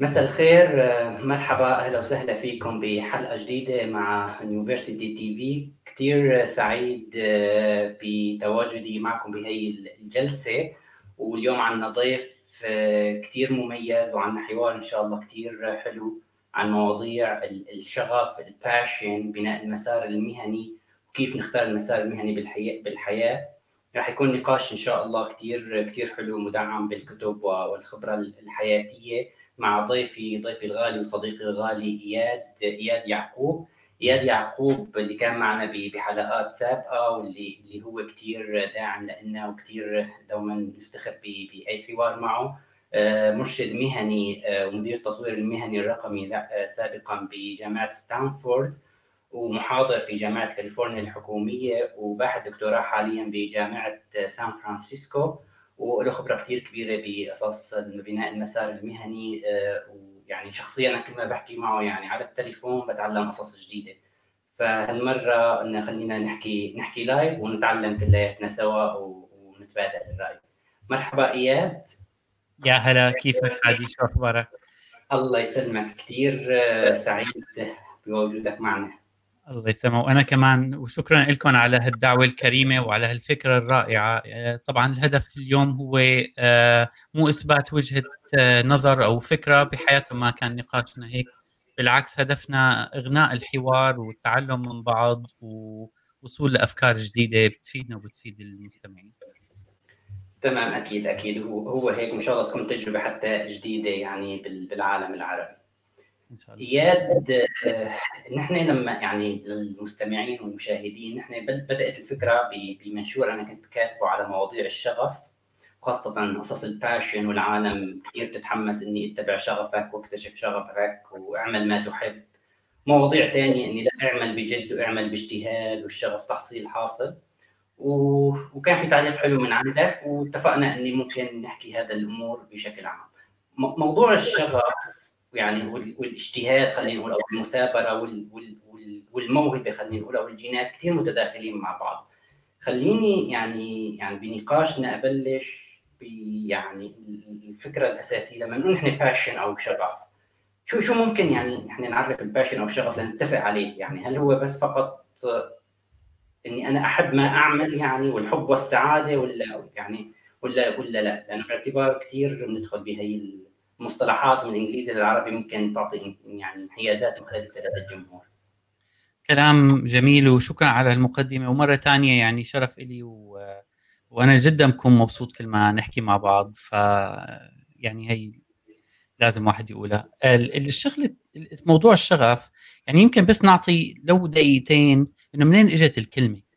مساء الخير مرحبا أهلا وسهلا فيكم بحلقة جديدة مع University TV كثير سعيد بتواجدي معكم بهي الجلسة. واليوم عندنا ضيف كثير مميز وعندنا حوار إن شاء الله كثير حلو عن مواضيع الشغف ال passion بناء المسار المهني وكيف نختار المسار المهني بالحياة بالحياة. راح يكون نقاش إن شاء الله كثير كثير حلو مدعم بالكتب والخبرة الحياتية. مع ضيفي ضيفي الغالي وصديقي الغالي إياد إياد يعقوب. إياد يعقوب اللي كان معنا بحلقات سابقة واللي اللي هو كثير داعم لنا وكثير دوما نفتخر بأي حوار معه. آه، مرشد مهني آه، ومدير التطوير المهني الرقمي آه، سابقا بجامعة ستانفورد ومحاضر في جامعة كاليفورنيا الحكومية وباحث دكتوراه حاليا بجامعة سان فرانسيسكو. وله خبرة كثير كبيرة بقصص بناء المسار المهني ويعني شخصيا أنا كل ما بحكي معه يعني على التليفون بتعلم قصص جديدة. فهالمرة إنه خلينا نحكي نحكي لايف ونتعلم كلياتنا سوا ونتبادل الرأي. مرحبا إياد. يا هلا كيفك فادي؟ شو أخبارك؟ الله يسلمك. كثير سعيد بوجودك معنا. الله يسلمك وأنا كمان وشكرا لكم على هالدعوة الكريمة وعلى هالفكرة الرائعة. طبعا الهدف اليوم هو آه، مو إثبات وجهة آه، نظر أو فكرة بحياته ما كان نقاشنا هيك. بالعكس هدفنا إغناء الحوار والتعلم من بعض ووصول لأفكار جديدة بتفيدنا وبتفيد المستمعين. تمام أكيد أكيد. هو هو هيك وان شاء الله تكون تجربة حتى جديدة يعني بالعالم العربي. ان اياد آه، نحن لما يعني للمستمعين والمشاهدين نحن بدأت الفكرة بمنشور أنا كنت كاتبه على مواضيع الشغف خاصة قصص الباشن والعالم كثير بتتحمس إني أتبع شغفك واكتشف شغفك وأعمل ما تحب. مواضيع ثانية إني لا أعمل بجد وأعمل باجتهاد والشغف تحصيل حاصل. و... وكان في تعليق حلو من عندك واتفقنا إني ممكن نحكي هذا الأمور بشكل عام. موضوع الشغف يعني والاجتهاد خلينا نقول أو المثابرة وال... وال... والموهبة خلينا نقول أو الجينات كثير متداخلين مع بعض. خليني يعني يعني بنقاشنا أبلش يعني الفكرة الأساسية. لما نقول نحن passion أو شغف شو شو ممكن يعني نحن نعرف ال passion أو الشغف لنتفق عليه؟ يعني هل هو بس فقط إني أنا أحب ما أعمل يعني والحب والسعادة ولا يعني ولا ولا لا؟ لأنه باعتبار كثير بندخل بهي المصطلحات من الإنجليزي للعربي ممكن تعطي يعني انحيازات مختلفه لدى الجمهور. كلام جميل وشكرا على المقدمة. ومرة ثانية يعني شرف لي و... وأنا جدا بكون مبسوط كل ما نحكي مع بعض. ف يعني هي لازم واحد يقولها. الشغله موضوع الشغف يعني يمكن بس نعطي لو دقيقتين إنه منين إجت الكلمة؟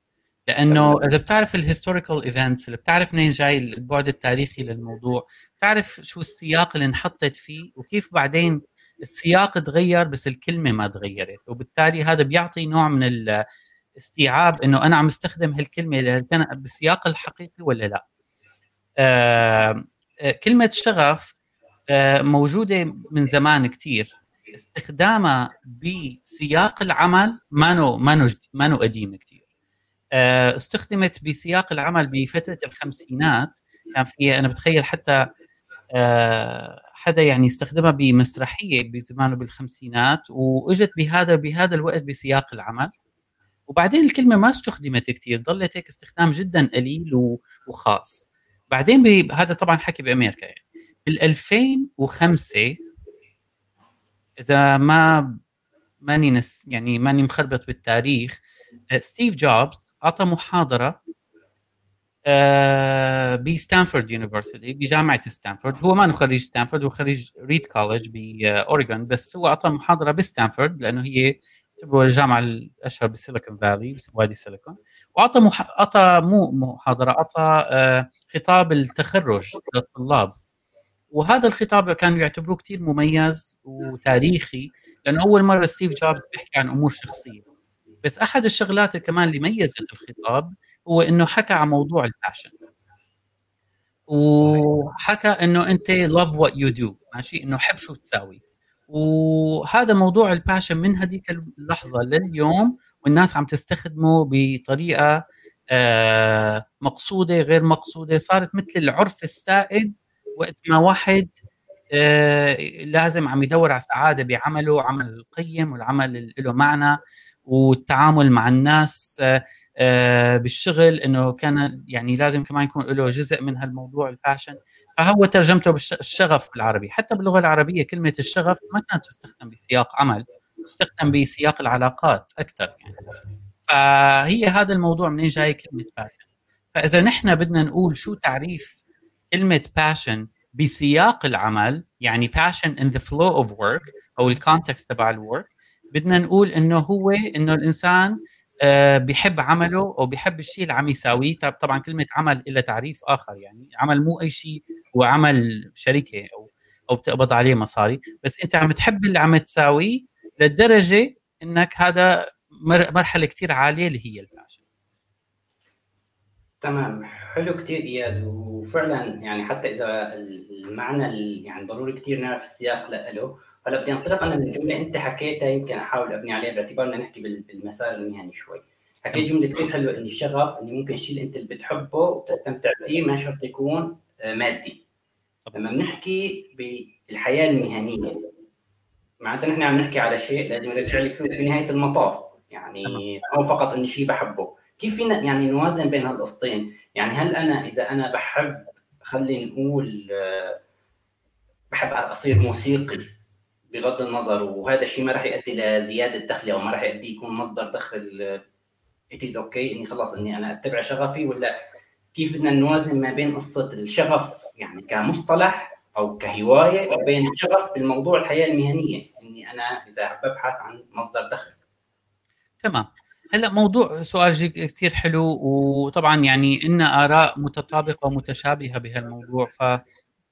لأنه إذا بتعرف ال historical events اللي بتعرف منين جاي البعد التاريخي للموضوع بتعرف شو السياق اللي انحطت فيه وكيف بعدين السياق تغير بس الكلمة ما تغيرت. وبالتالي هذا بيعطي نوع من الاستيعاب إنه أنا عم استخدم هالكلمة بالسياق الحقيقي ولا لا. آه كلمة شغف آه موجودة من زمان كثير استخدامها بسياق العمل ما نو ما نو ما نو قديم كثير استخدمت بسياق العمل بفتره الخمسينات. كان في أنا بتخيل حتى آه، حدا يعني استخدمها بمسرحية بزمانه بالخمسينات وإجت بهذا بهذا الوقت بسياق العمل. وبعدين الكلمة ما استخدمت كثير ضلت هيك استخدام جدا قليل وخاص. بعدين هذا طبعا حكي بأمريكا يعني. بال 2005 إذا ما ماني نس يعني ماني مخربط بالتاريخ آه، ستيف جوبز أعطى محاضرة آه، ب Stanford University بجامعة ستانفورد. هو ما خريج ستانفورد هو خريج Reed College بأوريغون بس هو أعطى محاضرة بستانفورد لأنه هي تعتبر الجامعة الأشهر بال Silicon Valley وادي سيليكون. وأعطى مح... أعطى مو محاضرة أعطى آه، خطاب التخرج للطلاب. وهذا الخطاب كانوا يعتبروه كثير مميز وتاريخي لأنه أول مرة ستيف جوبز بيحكي عن أمور شخصية. بس أحد الشغلات كمان اللي ميزت الخطاب هو إنه حكى عن موضوع ال passion وحكى إنه أنت love what you do ماشي؟ إنه حب شو تساوي. وهذا موضوع ال passion من هذيك اللحظة لليوم والناس عم تستخدمه بطريقة آه، مقصودة غير مقصودة صارت مثل العرف السائد وقت ما واحد آه، لازم عم يدور على سعادة بعمله عمل القيم والعمل اللي له معنى. والتعامل مع الناس آه، آه، بالشغل إنه كان يعني لازم كمان يكون له جزء من هالموضوع ال passion فهو ترجمته بالشغف بالعربي. حتى باللغة العربية كلمة الشغف ما كانت تستخدم بسياق عمل تستخدم بسياق العلاقات أكثر يعني. فهي هذا الموضوع منين جاي كلمة passion فإذا نحن بدنا نقول شو تعريف كلمة passion بسياق العمل يعني passion in the flow of work أو ال context تبع ال work بدنا نقول إنه هو إنه الإنسان آه، بيحب عمله أو بيحب الشيء اللي عم يساويه. طبعا كلمة عمل لها تعريف آخر يعني عمل مو أي شيء هو عمل شركة أو أو بتقبض عليه مصاري. بس أنت عم تحب اللي عم تساويه للدرجه إنك هذا مرحلة كثير عالية اللي هي ال passion تمام. حلو كثير إياد. وفعلا يعني حتى إذا المعنى يعني ضروري كثير نعرف السياق له هلا بدي أنطلق. أنا من الجمله أنت حكيتها يمكن أحاول أبني عليها باعتبار بدنا نحكي بالمسار المهني شوي. حكيت جملة كثير حلوة إني الشغف إني ممكن الشيء اللي أنت اللي بتحبه وتستمتع فيه ما شرط يكون آه، مادي. لما بنحكي بالحياة المهنية معناتها نحن عم نحكي على شيء لازم يرجع لي فيه في نهاية المطاف. يعني مو فقط إني شيء بحبه. كيف فينا يعني نوازن بين هالقصتين يعني هل أنا إذا أنا بحب خلينا نقول آه، بحب أصير موسيقي بغض النظر وهذا الشيء ما راح يؤدي لزياده دخلي أو ما راح يؤدي يكون مصدر دخل. it is okay إني خلاص إني أنا أتبع شغفي ولا كيف بدنا نوازن ما بين قصة الشغف يعني كمصطلح أو كهواية وبين الشغف بالموضوع الحياة المهنية. إني أنا إذا ببحث عن مصدر دخل. تمام. هلا موضوع سؤال كثير حلو وطبعا يعني إن آراء متطابقة ومتشابهة بهالموضوع ف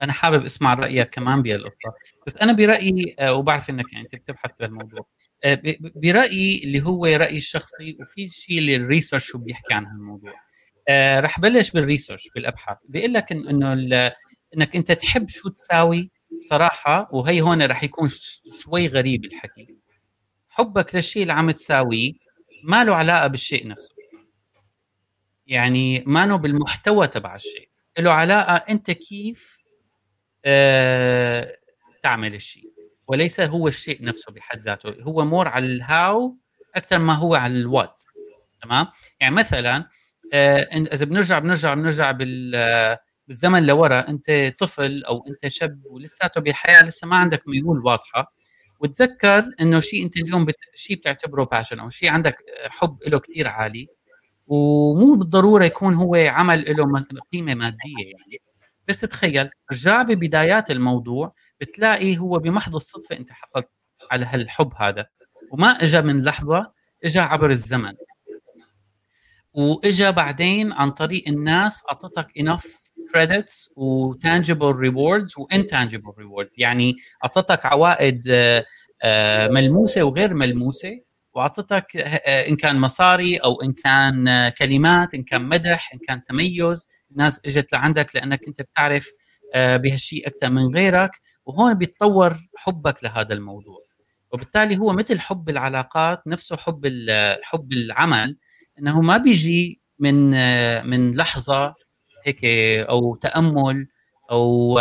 أنا حابب أسمع رأيك كمان بهالقصة. بس أنا برأيي آه، وبعرف إنك يعني انت بتبحث بهالموضوع آه، برأيي اللي هو رأيي الشخصي وفي شيء اللي ال research شو بيحكي عن هالموضوع. آه، رح بلش بال research بالأبحاث. بيقول لك إنه إنك أنت تحب شو تساوي بصراحة وهي هون رح يكون شوي غريب الحكي. حبك للشيء اللي عم تساويه ما له علاقة بالشيء نفسه. يعني ما بالمحتوى تبع الشيء. له علاقة أنت كيف آه، تعمل الشيء. وليس هو الشيء نفسه بحد ذاته. هو more على ال how أكثر ما هو على ال what تمام؟ يعني مثلا آه إذا بنرجع بنرجع بنرجع بال بالزمن لورا أنت طفل أو أنت شاب ولساته بحياة لسه ما عندك ميول واضحة وتذكر إنه شيء أنت اليوم بت... شيء بتعتبره passion أو شيء عندك حب له كثير عالي ومو بالضرورة يكون هو عمل له قيمة مادية يعني. بس تخيل رجع ببدايات الموضوع بتلاقي هو بمحض الصدفة أنت حصلت على هالحب هذا وما اجى من لحظة اجى عبر الزمن. واجى بعدين عن طريق الناس أعطتك enough credits و tangible rewards و intangible rewards يعني أعطتك عوائد آه، آه، ملموسة وغير ملموسة. واعطتك آه، إن كان مصاري أو إن كان كلمات إن كان مدح إن كان تميز الناس إجت لعندك لأنك أنت بتعرف آه، بهالشيء أكثر من غيرك وهون بيتطور حبك لهذا الموضوع. وبالتالي هو مثل حب العلاقات نفسه حب حب العمل إنه ما بيجي من آه، من لحظة هيك أو تأمل أو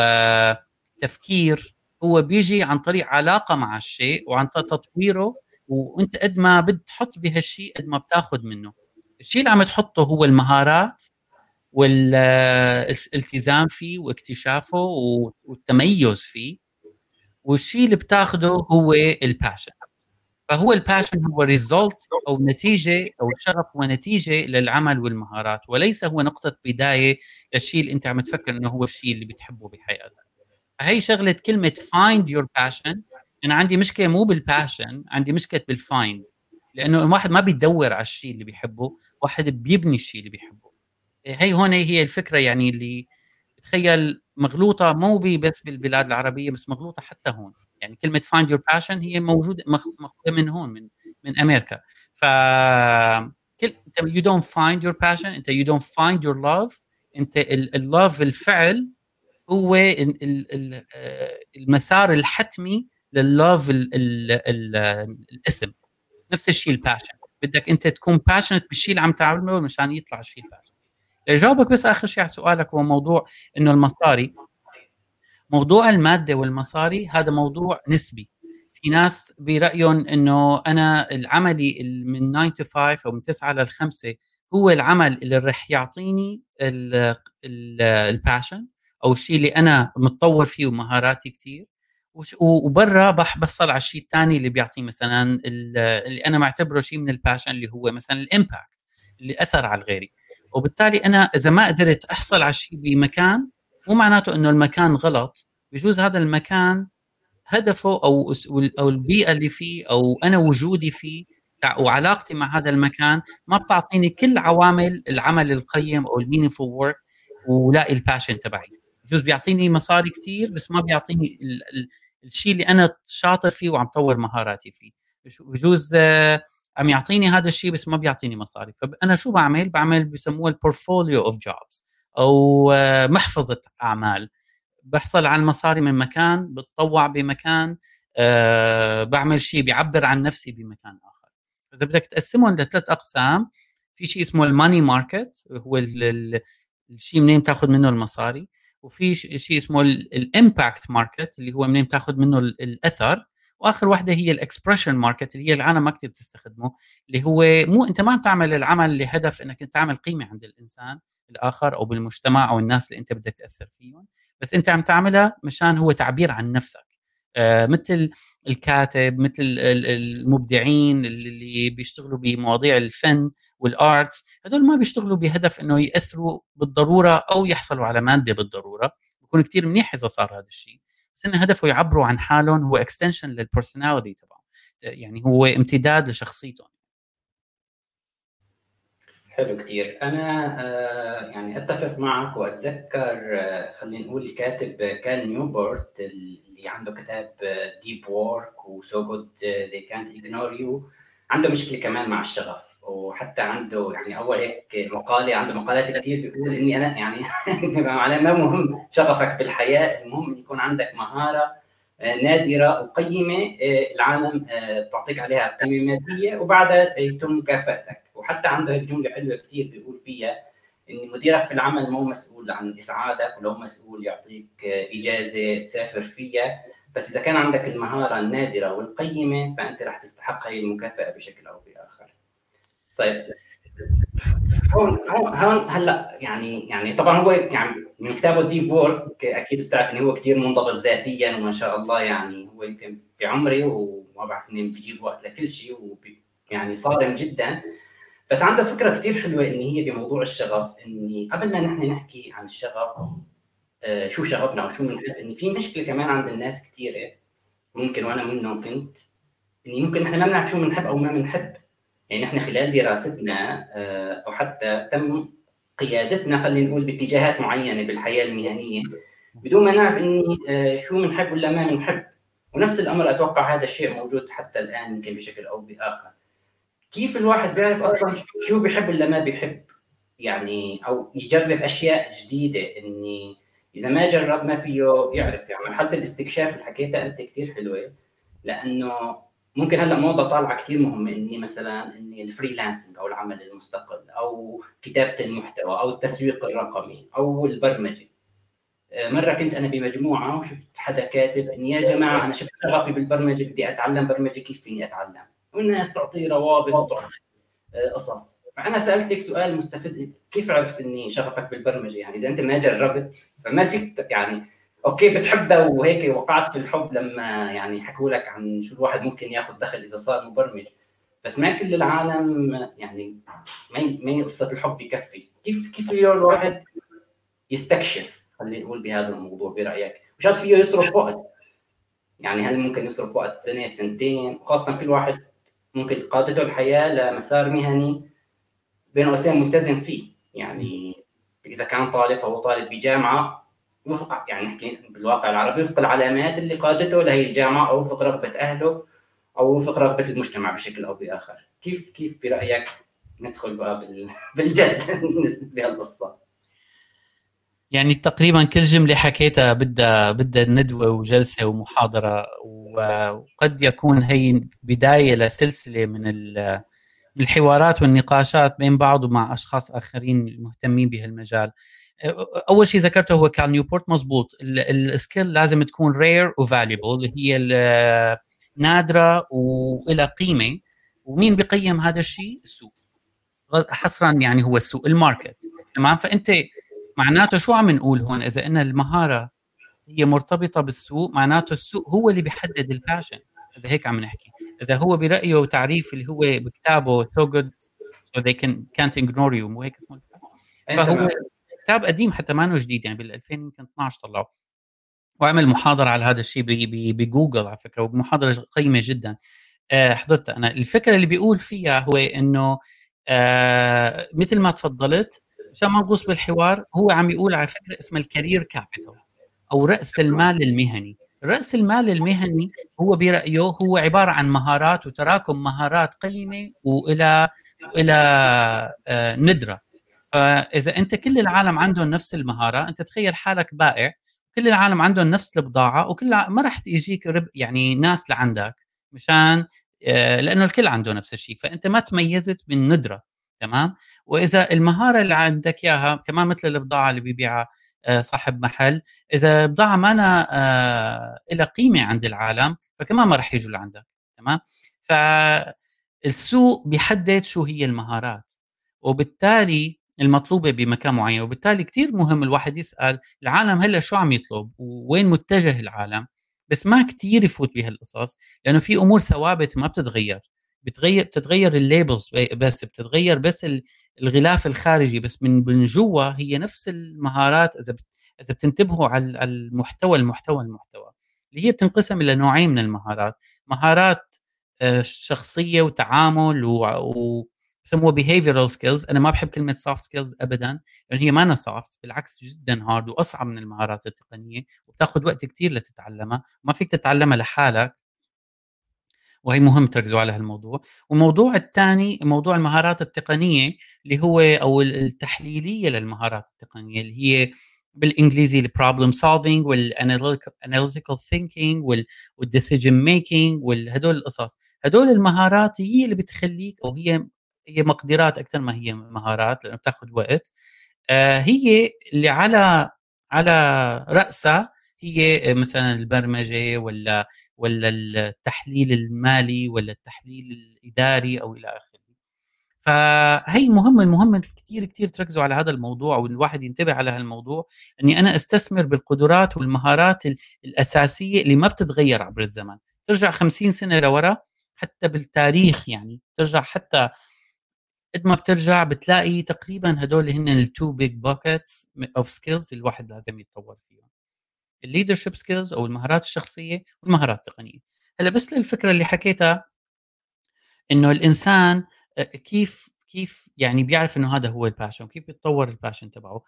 تفكير هو بيجي عن طريق علاقة مع الشيء وعن تطويره وانت قد ما بتحط بهالشيء قد ما بتاخذ منه. الشيء اللي عم تحطه هو المهارات والالتزام فيه واكتشافه والتميز فيه. والشيء اللي بتاخذه هو ال passion فهو ال passion هو result أو نتيجة أو هو نتيجه للعمل والمهارات. وليس هو نقطة بداية للشيء اللي أنت عم تفكر إنه هو الشيء اللي بتحبه بحياتك. هي شغلة كلمة find your passion أنا عندي مشكلة مو بال passion عندي مشكلة بال find لأنه الواحد ما بيدور على الشيء اللي بيحبه واحد بيبني الشيء اللي بيحبه. هي هون هي الفكرة يعني اللي بتخيل مغلوطة مو بس بالبلاد العربية بس مغلوطة حتى هون. يعني كلمة find your passion هي موجودة ماخوذه من هون من من أمريكا. ف كل أنت you don't find your passion أنت you don't find your love. أنت ال love الفعل هو آه، المسار الحتمي لل love الاسم. نفس الشيء ال passion بدك أنت تكون passionate بالشيء اللي عم تعمله مشان يطلع الشيء ال passion جاوبك بس آخر شيء على سؤالك هو موضوع إنه المصاري موضوع المادة والمصاري هذا موضوع نسبي. في ناس برأيهم إنه أنا العملي من 9 to 5 أو من 9 ل 5 هو العمل اللي رح يعطيني ال passion أو الشيء اللي أنا متطور فيه ومهاراتي كثير وبرا بحصل على الشيء الثاني اللي بيعطيه مثلا اللي أنا معتبره شيء من ال passion اللي هو مثلا ال impact اللي أثر على غيري. وبالتالي أنا إذا ما قدرت أحصل على شيء بمكان مو معناته إنه المكان غلط بجوز هذا المكان هدفه أو أو البيئة اللي فيه أو أنا وجودي فيه وعلاقتي مع هذا المكان ما بتعطيني كل عوامل العمل القيم أو ال meaningful work ولاقي ال passion تبعي. بجوز بيعطيني مصاري كثير بس ما بيعطيني الشيء اللي أنا شاطر فيه وعم طور مهاراتي فيه. بجوز آه، عم يعطيني هذا الشيء بس ما بيعطيني مصاري. فانا شو بعمل؟ بعمل بسموها ال portfolio of jobs أو آه، محفظة أعمال. بحصل على المصاري من مكان بتطوع بمكان أه بعمل شيء بيعبر عن نفسي بمكان آخر. إذا بدك تقسمهم لثلاث أقسام في شيء اسمه ال money market هو الشيء منين تاخذ منه المصاري. وفي شيء اسمه ال impact market اللي هو منين تاخذ منه الأثر. وآخر واحدة هي ال expression market اللي هي العالم ما كثير بتستخدمه اللي هو مو أنت ما بتعمل العمل لهدف إنك أنت تعمل قيمة عند الإنسان الآخر أو بالمجتمع أو الناس اللي أنت بدك تأثر فيهم. بس أنت عم تعملها مشان هو تعبير عن نفسك. آه مثل الكاتب مثل المبدعين اللي بيشتغلوا بمواضيع الفن. وال arts هدول ما بيشتغلوا بهدف إنه يأثروا بالضرورة أو يحصلوا على مادة بالضرورة. بكون كتير منيح إذا صار هذا الشيء. بس انه هدفه يعبروا عن حالهم هو extension لل personality تبعهم. يعني هو امتداد لشخصيتهم. حلو كتير. أنا آه، يعني أتفق معك وأتذكر آه، خلينا نقول الكاتب Cal Newport اللي عنده كتاب Deep Work و So good they can't ignore you. عنده مشكلة كمان مع الشغف. وحتى عنده يعني أول هيك مقالة عنده مقالات كثير بيقول إني أنا يعني ما مهم شغفك بالحياة المهم يكون عندك مهارة آه، نادرة وقيمة العالم تعطيك عليها قيمة مادية وبعدها يتم مكافاتك وحتى عنده هيك جمله حلوة كثير بيقول فيها ان مديرك في العمل مو مسؤول عن إسعادك ولو مسؤول يعطيك إجازة تسافر فيها بس إذا كان عندك المهارة النادرة والقيمة فأنت راح تستحق هي المكافأة بشكل أو بآخر. طيب. هون هون هلأ يعني يعني طبعا هو يعني من كتابه Deep Work أكيد بتعرف إنه هو كثير منضبط ذاتيا وما شاء الله يعني هو يمكن بعمري وما بعرف انه بيجيب وقت لكل شيء يعني صارم جدا. بس عنده فكرة كثير حلوة ان هي بموضوع الشغف إني قبل ما نحن نحكي عن الشغف آه شو شغفنا وشو بنحب ان في مشكلة كمان عند الناس كثيره ممكن وأنا منهم كنت إني ممكن نحن ما بنعرف شو بنحب أو ما بنحب. يعني نحن خلال دراستنا آه أو حتى تم قيادتنا خلينا نقول باتجاهات معينة بالحياة المهنية بدون ما نعرف إني آه شو بنحب ولا ما بنحب ونفس الأمر أتوقع هذا الشيء موجود حتى الآن يمكن بشكل أو بآخر. كيف الواحد بيعرف أصلا شو بيحب ولا ما بيحب؟ يعني أو يجرب أشياء جديدة إني إذا ما جرب ما فيه يعرف. يعني مرحلة الاستكشاف اللي حكيتها أنت كثير حلوة لأنه ممكن هلأ موضه طالعه كثير مهمه إني مثلا إني الفريلانسنج أو العمل المستقل أو كتابة المحتوى أو التسويق الرقمي أو البرمجة. آه، مرة كنت أنا بمجموعة وشفت حدا كاتب إني يا جماعة أنا شفت شغفي بالبرمجة بدي أتعلم برمجة كيف فيني أتعلم؟ والناس تعطي روابط وتعطي آه، قصص. فأنا سألتك سؤال مستفز كيف عرفت إني شغفك بالبرمجة؟ يعني إذا أنت ما جربت فما فيك يعني أوكي بتحبها وهيك وقعت في الحب لما يعني حكوا لك عن شو الواحد ممكن ياخذ دخل إذا صار مبرمج. بس ما كل العالم يعني ما ما قصة الحب يكفي. كيف كيف الواحد يستكشف؟ خلينا نقول بهذا الموضوع برأيك. مش فيه يصرف وقت. يعني هل ممكن يصرف وقت سنة سنتين؟ وخاصة كل واحد ممكن قادته الحياة لمسار مهني بين قوسين ملتزم فيه. يعني إذا كان طالب فهو طالب بجامعة وفق يعني نحكي بالواقع العربي وفق العلامات اللي قادته لهي الجامعة أو وفق رغبة أهله أو وفق رغبة المجتمع بشكل أو بآخر. كيف كيف برأيك ندخل بقى بالجد بهالقصة؟ يعني تقريبا كل جملة حكيتها بدها بدها ندوة وجلسة ومحاضرة وقد يكون هي بداية لسلسلة من الحوارات والنقاشات بين بعض ومع أشخاص آخرين مهتمين بهالمجال. أول شيء ذكرته هو Cal Newport مزبوط ال skill لازم تكون rare و valuable اللي هي نادرة وإلى قيمة. ومين بيقيم هذا الشيء؟ السوق. حصرا يعني هو السوق ال market. تمام؟ فأنت معناته شو عم نقول هون؟ إذا إن المهارة هي مرتبطة بالسوق معناته السوق هو اللي بيحدد ال passion إذا هيك عم نحكي. إذا هو برأيه تعريف اللي هو بكتابه so good so they can't ignore you. مو هيك اسمه فهو كتاب قديم حتى ما جديد يعني بال 2012 طلعه وعمل محاضرة على هذا الشيء بجوجل على فكرة ومحاضرة قيمة جدا. آه حضرتها أنا. الفكرة اللي بيقول فيها هو إنه آه مثل ما تفضلت عشان ما نغوص بالحوار هو عم يقول على فكرة اسمها ال career capital أو رأس المال المهني. رأس المال المهني هو برأيه هو عبارة عن مهارات وتراكم مهارات قيمة وإلى إلى آه ندرة. فإذا أنت كل العالم عندهم نفس المهارة أنت تخيل حالك بائع كل العالم عندهم نفس البضاعة وكل ما راح يجيك رب يعني ناس لعندك مشان آه، لأنه الكل عنده نفس الشيء فأنت ما تميزت بالندره تمام؟ وإذا المهارة اللي عندك إياها كمان مثل البضاعة اللي بيبيعها آه، صاحب محل إذا بضاعه ما أنا آه، لها قيمة عند العالم فكمان ما راح يجوا لعندك تمام؟ فالسوق بيحدد شو هي المهارات وبالتالي المطلوبة بمكان معين وبالتالي كثير مهم الواحد يسأل العالم هلأ شو عم يطلب؟ وين متجه العالم؟ بس ما كثير يفوت بهالقصص لأنه في أمور ثوابت ما بتتغير. بتغير بتتغير ال labels بس بتتغير بس الغلاف الخارجي بس من من جوا هي نفس المهارات إذا إذا بتنتبهوا على المحتوى المحتوى المحتوى. اللي هي بتنقسم إلى نوعين من المهارات. مهارات آه، شخصية وتعامل و... بسموها behavioral skills. أنا ما بحب كلمة soft skills ابدا لأن هي ما soft بالعكس جدا hard وأصعب من المهارات التقنية وبتاخذ وقت كثير لتتعلمها. وما فيك تتعلمها لحالك. وهي مهم تركزوا على هالموضوع. والموضوع الثاني موضوع المهارات التقنية اللي هو أو التحليلية للمهارات التقنية اللي هي بالإنجليزي ال problem solving وال analytical thinking وال decision making وهدول القصص. هدول المهارات هي اللي بتخليك أو هي هي مقدرات أكثر ما هي مهارات لأنه بتاخذ وقت. آه هي اللي على على رأسها هي مثلا البرمجة ولا ولا التحليل المالي ولا التحليل الإداري أو إلى آخره. فهي مهم المهم كثير كثير تركزوا على هذا الموضوع والواحد ينتبه على هالموضوع. إني أنا أستثمر بالقدرات والمهارات الأساسية اللي ما بتتغير عبر الزمن. ترجع 50 سنة لورا حتى بالتاريخ يعني ترجع حتى قد ما بترجع بتلاقي تقريبا هدول هن ال two big buckets of skills الواحد لازم يتطور فيهم. ال leadership skills أو المهارات الشخصية والمهارات التقنية. هلأ بس للفكرة اللي حكيتها إنه الإنسان آه، كيف كيف يعني بيعرف إنه هذا هو ال passion وكيف بيتطور ال passion تبعه.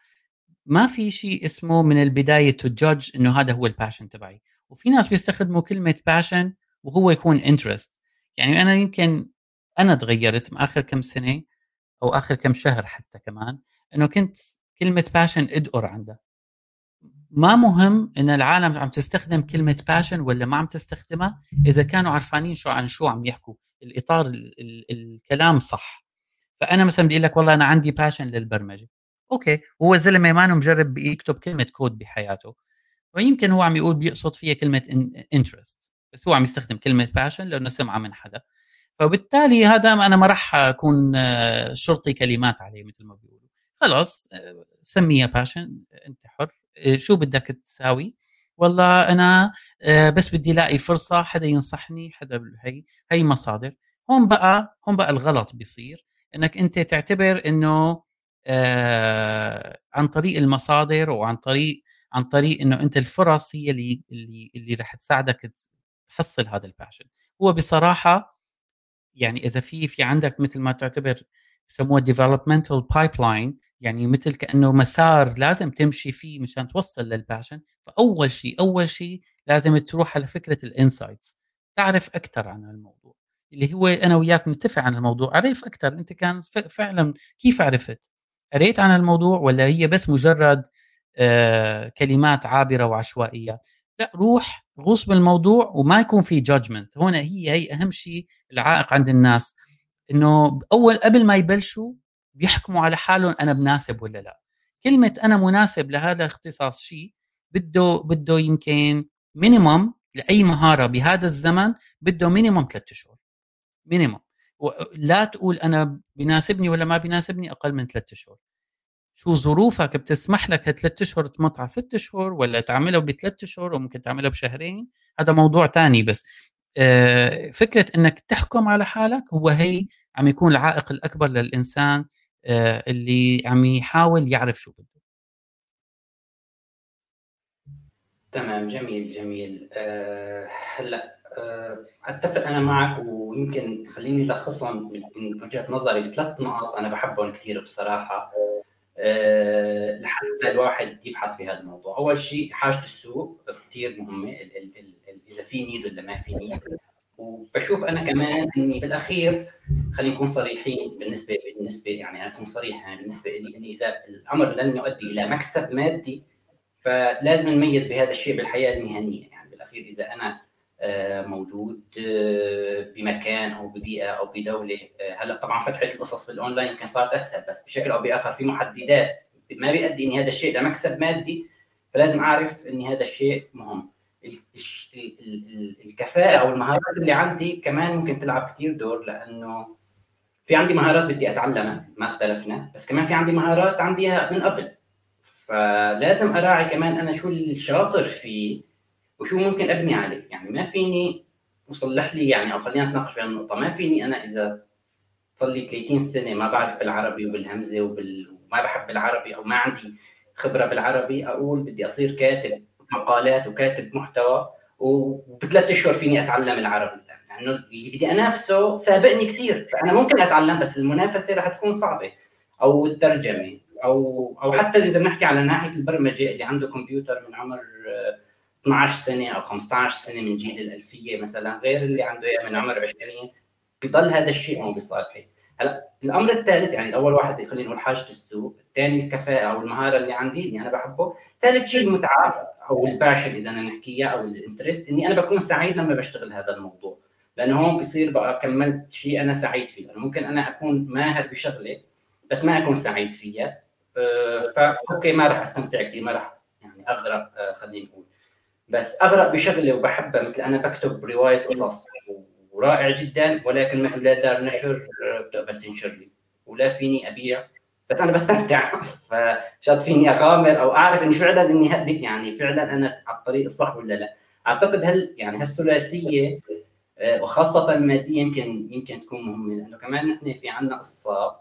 ما في شيء اسمه من البداية to judge إنه هذا هو ال passion تبعي. وفي ناس بيستخدموا كلمة passion وهو يكون interest يعني أنا يمكن أنا تغيرت آخر كم سنة أو آخر كم شهر حتى كمان إنه كنت كلمة passion أدقر عندها ما مهم إن العالم عم تستخدم كلمة passion ولا ما عم تستخدمها إذا كانوا عرفانين شو عن شو عم يحكوا الإطار ال ال الكلام صح. فأنا مثلا بدي لك والله أنا عندي passion للبرمجة. okay هو الزلمه ما مجرب يكتب كلمة كود بحياته. ويمكن هو عم يقول بيقصد فيها كلمة interest بس هو عم يستخدم كلمة passion لأنه سمعها من حدا. فبالتالي هذا أنا ما راح أكون آه، شرطي كلمات عليه مثل ما بيقولوا. خلاص آه، سميها باشن أنت حر. آه، شو بدك تساوي؟ والله أنا بس بدي الاقي فرصة حدا ينصحني حدا هي هي مصادر. هون بقى هون بقى الغلط بيصير. إنك أنت تعتبر إنه عن طريق المصادر وعن طريق عن طريق إنه أنت الفرص هي اللي اللي اللي رح تساعدك تحصل هذا ال passion هو بصراحة يعني إذا في في عندك مثل ما تعتبر بسموها developmental path يعني مثل كأنه مسار لازم تمشي فيه مشان توصل لل passion فأول شيء أول شيء لازم تروح على فكرة ال insights تعرف أكثر عن الموضوع. اللي هو أنا وياك نتفق عن الموضوع. عرف أكثر أنت كان فعلا كيف عرفت؟ قريت عن الموضوع ولا هي بس مجرد آه كلمات عابرة وعشوائية؟ لا روح غوص بالموضوع وما يكون في judgment هنا هي هي أهم شيء العائق عند الناس. إنه أول قبل ما يبلشوا بيحكموا على حالهم أنا بناسب ولا لا. كلمة أنا مناسب لهذا الاختصاص شيء بده بده يمكن minimum لأي مهارة بهذا الزمن بده minimum ثلاث شهور. minimum لا تقول أنا بيناسبني ولا ما بيناسبني أقل من ثلاث شهور. شو ظروفك بتسمح لك ثلاث أشهر تمط على ست أشهر ولا تعملها بثلاث أشهر وممكن تعملها بشهرين؟ هذا موضوع تاني بس. آه، فكرة إنك تحكم على حالك هو هي عم يكون العائق الأكبر للإنسان آه، اللي عم يحاول يعرف شو بده. تمام جميل جميل. أه هلأ أه أتفق أنا معك ويمكن خليني ألخصهم من وجهة نظري بثلاث نقط أنا بحبهم كثير بصراحة. لحتى الواحد يبحث بهذا الموضوع. أول شيء حاجة السوق كثير مهمة. إذا في نيد ولا ما في نيد. وبشوف أنا كمان إني بالأخير خلينا نكون صريحين بالنسبة بالنسبة يعني أنا أكون صريح يعني بالنسبة لي إني إذا الأمر لن يؤدي إلى مكسب مادي فلازم نميز بهذا الشيء بالحياة المهنية. يعني بالأخير إذا أنا آه، موجود آه، بمكان أو ببيئة أو بدولة. آه، هلأ طبعا فتحه القصص بالأونلاين يمكن صارت أسهل بس بشكل أو بآخر في محددات. ما بيؤدي ان هذا الشيء لمكسب مادي فلازم أعرف ان هذا الشيء مهم. الكفاءة أو المهارات اللي عندي كمان ممكن تلعب كثير دور لأنه في عندي مهارات بدي أتعلمها ما اختلفنا بس كمان في عندي مهارات عنديها من قبل. فلازم أراعي كمان أنا شو الشاطر فيه وشو ممكن أبني عليه. يعني ما فيني وصلح لي يعني أو خلينا نتناقش في النقطة. ما فيني أنا إذا صار لي 30 سنة ما بعرف بالعربي وبالهمزة وبال... وما بحب العربي أو ما عندي خبرة بالعربي أقول بدي أصير كاتب مقالات وكاتب محتوى وبثلاث أشهر فيني أتعلم العربي. لأنه يعني اللي بدي أنافسه سابقني كثير فأنا ممكن أتعلم بس المنافسة رح تكون صعبة أو الترجمة أو أو حتى إذا بنحكي على ناحية البرمجة اللي عنده كمبيوتر من عمر 12 سنة أو 15 سنة من جيل الألفية مثلا غير اللي عنده من عمر 20 بضل هذا الشيء مو بصالحي هلأ الأمر الثالث يعني الأول واحد خلينا نقول حاجة السوق الثاني الكفاءة أو المهارة اللي عندي اللي أنا بحبه. ثالث شيء المتعة أو ال passion إذا بدنا نحكيها أو ال interest إني أنا بكون سعيد لما بشتغل هذا الموضوع. لأنه هون بصير بقى كملت شيء أنا سعيد فيه. لأنه ممكن أنا أكون ماهر بشغلة بس ما أكون سعيد فيها. آه، ف okay ما راح أستمتع كثير ما راح يعني أغرق آه، خلينا نقول بس أغرق بشغله وبحبها مثل أنا بكتب رواية قصص ورائع جدا ولكن مثل لا دار نشر بتقبل تنشر لي ولا فيني أبيع. بس أنا بستمتع. فشاد فيني أغامر أو أعرف إني فعلا إني يعني فعلا أنا على الطريق الصح ولا لا. أعتقد هل يعني هالثلاثية آه، وخاصة المادية يمكن يمكن تكون مهمة لأنه كمان نحن في عندنا قصة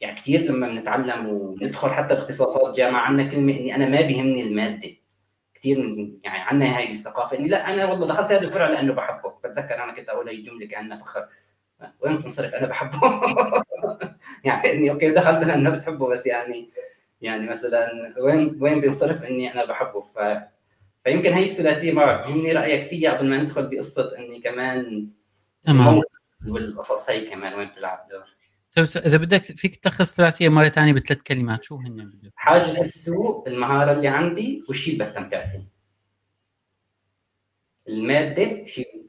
يعني كثير لما بنتعلم وندخل حتى باختصاصات جامعة عندنا كلمة إني أنا ما بيهمني المادة. كثير يعني عندنا هاي الثقافة إني لا أنا والله دخلت هذا الفرع لأنه بحبه. بتذكر أنا كنت أقول هي الجمله كأنها فخر. وين تنصرف؟ أنا بحبه. يعني إني okay دخلت لأنه بتحبه بس يعني يعني مثلا وين وين بينصرف؟ إني أنا بحبه. ف فيمكن هي الثلاثية ما بهمني رأيك فيها قبل ما ندخل بقصة إني كمان تمام. والقصص هي كمان وين بتلعب دور؟ إذا بدك فيك تلخص ثلاثيه مرة ثانية بثلاث كلمات شو هن حاجة السوق المهارة اللي عندي والشيء اللي بستمتع فيه. المادة شيء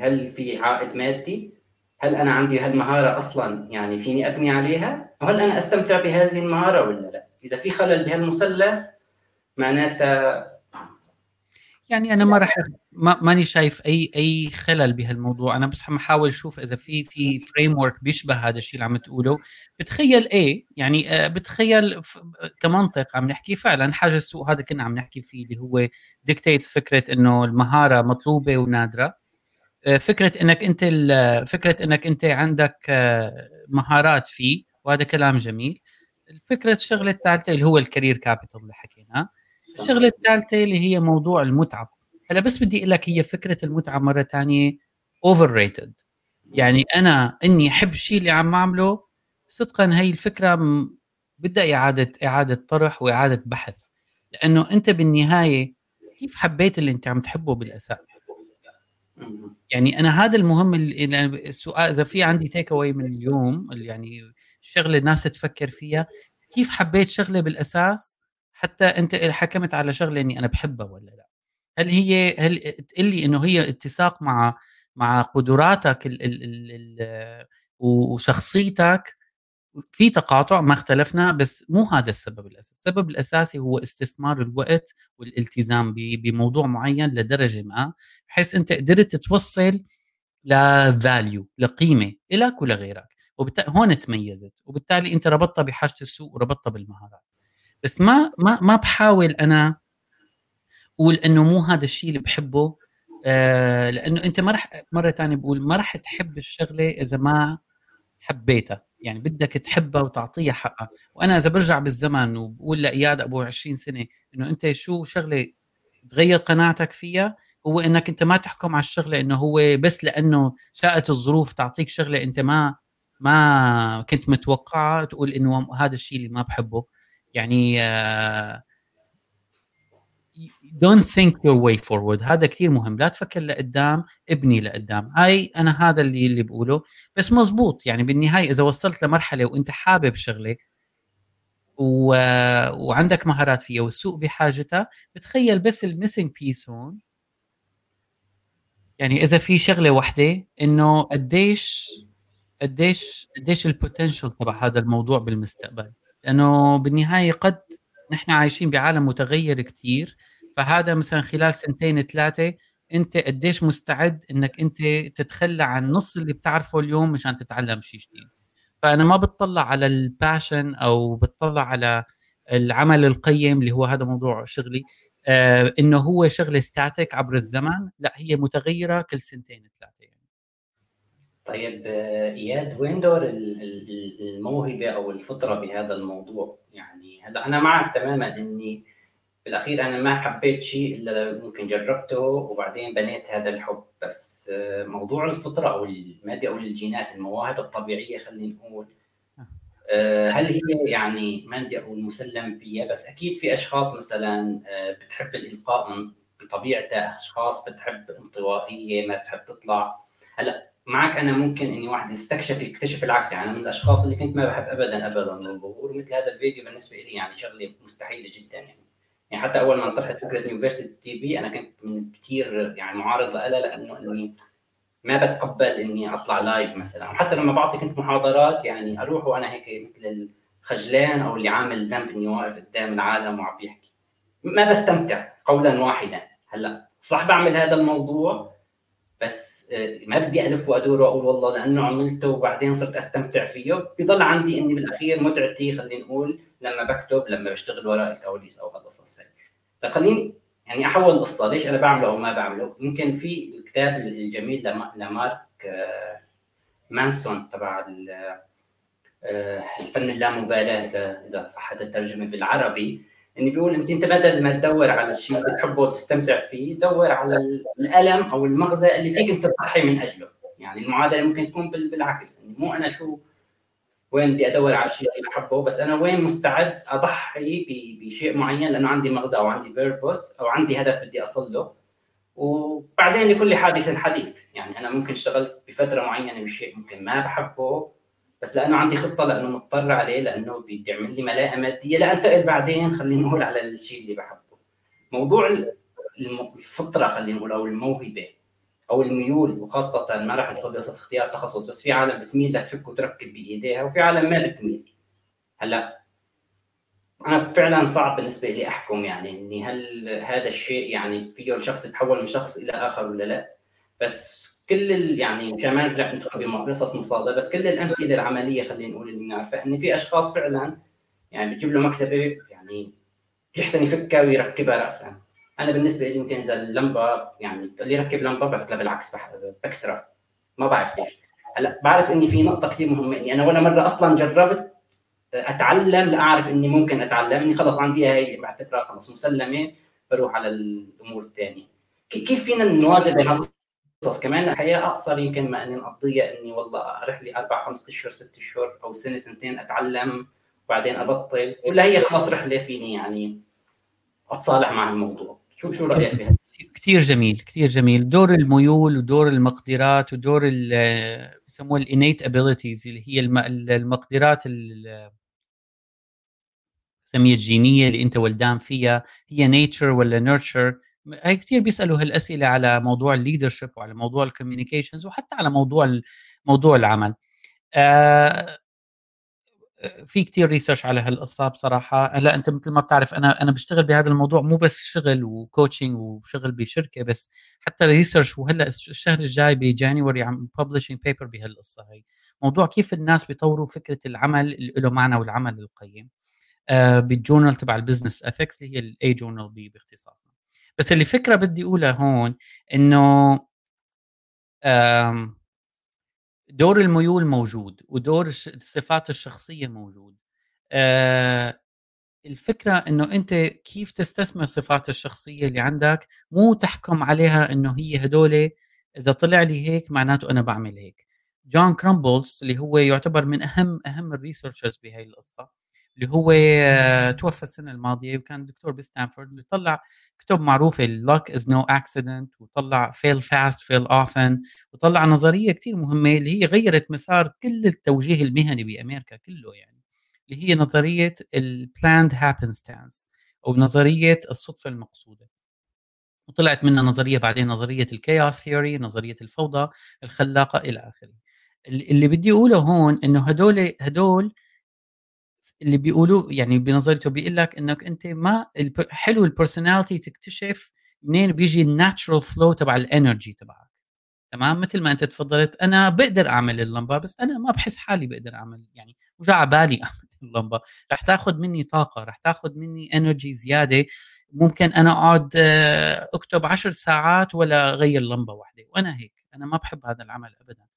هل في عائد مادي؟ هل أنا عندي هالمهارة أصلا يعني فيني أبني عليها؟ وهل أنا أستمتع بهذه المهارة ولا لا؟ إذا في خلل بهالمثلث معناتها يعني أنا ما راح ما ماني شايف أي أي خلل بهالموضوع. أنا بس عم احاول أشوف إذا في في فريم ورك بيشبه هذا الشيء اللي عم تقوله. بتخيل إيه يعني آه، بتخيل كمنطق عم نحكي. فعلا حاجة السوق هذا كنا عم نحكي فيه اللي هو dictates فكرة إنه المهارة مطلوبة ونادرة. آه، فكرة إنك أنت فكرة إنك أنت عندك آه، مهارات فيه وهذا كلام جميل. الفكرة الشغلة الثالثة اللي هو ال career capital اللي حكيناه. الشغلة الثالثة اللي هي موضوع المتعة. هلا بس بدي أقول لك هي فكرة المتعة مرة ثانية overrated يعني أنا إني أحب الشيء اللي عم أعمله صدقا هي الفكرة بدها إعادة إعادة طرح وإعادة بحث. لأنه أنت بالنهاية كيف حبيت اللي أنت عم تحبه بالأساس؟ يعني أنا هذا المهم السؤال إذا في عندي تيك اواي من اليوم يعني الشغله الناس تفكر فيها كيف حبيت شغلة بالأساس؟ حتى أنت حكمت على شغلة إني أنا بحبها ولا لأ. هل هي هل تقول لي إنه هي اتساق مع مع قدراتك ال ال ال ال وشخصيتك؟ في تقاطع ما اختلفنا بس مو هذا السبب الاساسي، السبب الأساسي هو استثمار الوقت والالتزام بموضوع معين لدرجة ما بحيث أنت قدرت توصل لفاليو لقيمة لك ولغيرك وبالتالي هون تميزت. وبالتالي أنت ربطتها بحاجة السوق وربطتها بالمهارات. بس ما ما ما بحاول أنا أقول إنه مو هذا الشيء اللي بحبه. آه لأنه أنت ما رح مرة ثانية بقول ما رح تحب الشغلة إذا ما حبيتها. يعني بدك تحبها وتعطيها حقها. وأنا إذا برجع بالزمن وبقول لإياد أبو 20 سنة إنه أنت شو شغلة تغير قناعتك فيها؟ هو إنك أنت ما تحكم على الشغلة إنه هو بس لأنه شاءت الظروف تعطيك شغلة أنت ما ما كنت متوقعها تقول إنه هذا الشيء اللي ما بحبه. يعني don't think your way forward. هذا كثير مهم. لا تفكر لقدام ابني لقدام. هاي أنا هذا اللي اللي بقوله. بس مزبوط. يعني بالنهاية إذا وصلت لمرحلة وأنت حابب شغلة و... وعندك مهارات فيها والسوق بحاجتها بتخيل بس ال missing piece هون. يعني إذا في شغلة واحدة إنه قديش قديش قديش ال potential تبع هذا الموضوع بالمستقبل. لأنه بالنهاية قد نحن عايشين بعالم متغير كثير فهذا مثلا خلال سنتين ثلاثة أنت قديش مستعد إنك أنت تتخلى عن نص اللي بتعرفه اليوم مشان تتعلم شيء جديد فأنا ما بتطلع على ال passion أو بتطلع على العمل القيم اللي هو هذا موضوع شغلي آه إنه هو شغلة ستاتيك عبر الزمن لا هي متغيرة كل سنتين ثلاثة. طيب إياد وين دور الموهبة أو الفطرة بهذا الموضوع؟ يعني هلأ أنا معك تماما إني بالأخير أنا ما حبيت شيء إلا ممكن جربته وبعدين بنيت هذا الحب. بس آه، موضوع الفطرة أو المادة أو الجينات المواهب الطبيعية خلينا نقول آه، هل هي يعني مادة أو مسلم فيها؟ بس أكيد في أشخاص مثلا آه، بتحب الإلقاء بطبيعتها أشخاص بتحب انطوائية ما بتحب تطلع. هلأ معك أنا ممكن إني واحد يستكشف يكتشف العكس. يعني أنا من الأشخاص اللي كنت ما بحب ابدا ابدا الظهور مثل هذا الفيديو بالنسبة لي يعني شغلة مستحيلة جدا يعني. يعني حتى أول ما طرحت فكرة University TV أنا كنت من كثير يعني معارض لها لأنه إني ما بتقبل إني أطلع live مثلا. حتى لما بعطي كنت محاضرات يعني أروح وأنا هيك مثل الخجلان أو اللي عامل ذنب إني واقف قدام العالم وعم بيحكي. ما بستمتع قولا واحدا. هلأ صح بعمل هذا الموضوع؟ بس آه، ما بدي ألف وأدور وأقول والله لأنه عملته وبعدين صرت أستمتع فيه. بضل عندي إني بالأخير متعتي خلينا نقول لما بكتب لما بشتغل وراء الكواليس أو هالقصص هي طيب خليني يعني أحول القصة. ليش أنا بعمله أو ما بعمله؟ يمكن في الكتاب الجميل لمارك آه، مانسون تبع آه، الفن اللامبالاة إذا صحت الترجمة بالعربي. اني بيقول انت أنت بدل ما تدور على الشيء اللي بتحبه وتستمتع فيه دور على الألم أو المغزى اللي فيك أنت تضحي من أجله. يعني المعادلة ممكن تكون بالعكس. يعني مو أنا شو وين بدي أدور على الشيء اللي بحبه بس أنا وين مستعد أضحي بشيء معين لأنه عندي مغزى أو عندي بيربوس أو عندي هدف بدي أصل له. وبعدين لكل حادث حديث. يعني أنا ممكن اشتغلت بفترة معينة بشيء ممكن ما بحبه بس لأنه عندي خطة لأنه مضطر عليه لأنه بيعمل لي ملاءة مادية. لانتقل بعدين خلينا نقول على الشيء اللي بحبه. موضوع الفطرة خلينا نقول أو الموهبة أو الميول وخاصة ما راح ندخل بقصص اختيار تخصص بس في عالم بتميل لتفك وتركب بإيديها وفي عالم ما بتميل. هلأ أنا فعلا صعب بالنسبة لي أحكم يعني إني هل هذا الشيء يعني فيه الشخص يتحول من شخص إلى آخر ولا لا. بس كل ال يعني مشان ما نرجع ندخل بقصص مصادة بس كل الأمثلة العملية خلينا نقول اللي بنعرفها إن في أشخاص فعلا يعني بتجيب له مكتبة يعني بيحسن يفكها ويركبها راسا. أنا بالنسبة لي يمكن إذا اللمبة يعني اللي يركب لمبة بفتلها بالعكس بكسرها ما بعرف ليش. هلأ بعرف إني في نقطة كثير مهمة إني أنا ولا مرة أصلا جربت أتعلم لأعرف إني ممكن أتعلم إني خلص عندي هي بعتبرها خلص مسلمة بروح على الأمور الثانية كيف فينا نواجه قصص. كمان الحياة أقصر يمكن ما أني نقضيها إني والله أروح لي أربع خمس اشهر ست اشهر أو سنة سنتين أتعلم وبعدين أبطل. ولا هي خلص رحله فيني يعني أتصالح مع الموضوع شو شو رأيك بها؟ كثير جميل كثير جميل. دور الميول ودور المقدرات ودور بسموها ال innate abilities اللي هي المقدرات السمة الجينية اللي أنت ولدان فيها. هي nature ولا nurture هي كثير بيسألوا هالأسئلة على موضوع ال leadership وعلى موضوع ال communications وحتى على موضوع موضوع العمل. آه في كتير research على هالقصة بصراحة. هلأ أنت مثل ما بتعرف أنا أنا بشتغل بهذا الموضوع مو بس شغل و coaching وشغل بشركة بس حتى research وهلأ الشهر الجاي ب January عم ب publishing paper بهالقصة هي موضوع كيف الناس بيطوروا فكرة العمل اللي له معنى والعمل القيم. آه بال journal تبع ال business ethics اللي هي ال A journal باختصاصنا. بس اللي فكرة بدي أقولها هون إنه دور الميول موجود ودور الصفات الشخصية موجود. آه الفكرة إنه أنت كيف تستثمر الصفات الشخصية اللي عندك؟ مو تحكم عليها إنه هي هدول إذا طلع لي هيك معناته أنا بعمل هيك. جون كرامبولز اللي هو يعتبر من أهم أهم ال researchers بهي القصة اللي هو آه، توفى السنة الماضية وكان دكتور بستانفورد اللي طلع كتب معروفه luck is no accident وطلع fail fast fail often وطلع نظرية كثير مهمة اللي هي غيرت مسار كل التوجيه المهني بأمريكا كله يعني اللي هي نظرية ال planned happenstance أو نظرية الصدفة المقصودة. وطلعت منها نظرية بعدين نظرية ال chaos theory نظرية الفوضى الخلاقة إلى آخره. اللي بدي أقوله هون إنه هدول هدول اللي بيقولوا يعني بنظرته بيقول لك إنك أنت ما حلو ال personality تكتشف منين بيجي ال natural flow تبع ال energy تبعك. تمام؟ مثل ما أنت تفضلت أنا بقدر أعمل اللمبة بس أنا ما بحس حالي بقدر أعمل يعني مش على بالي أعمل اللمبة. رح تاخذ مني طاقة رح تاخذ مني energy زيادة. ممكن أنا أقعد آه، أكتب عشر ساعات ولا اغير لمبة واحدة وأنا هيك. أنا ما بحب هذا العمل ابدا.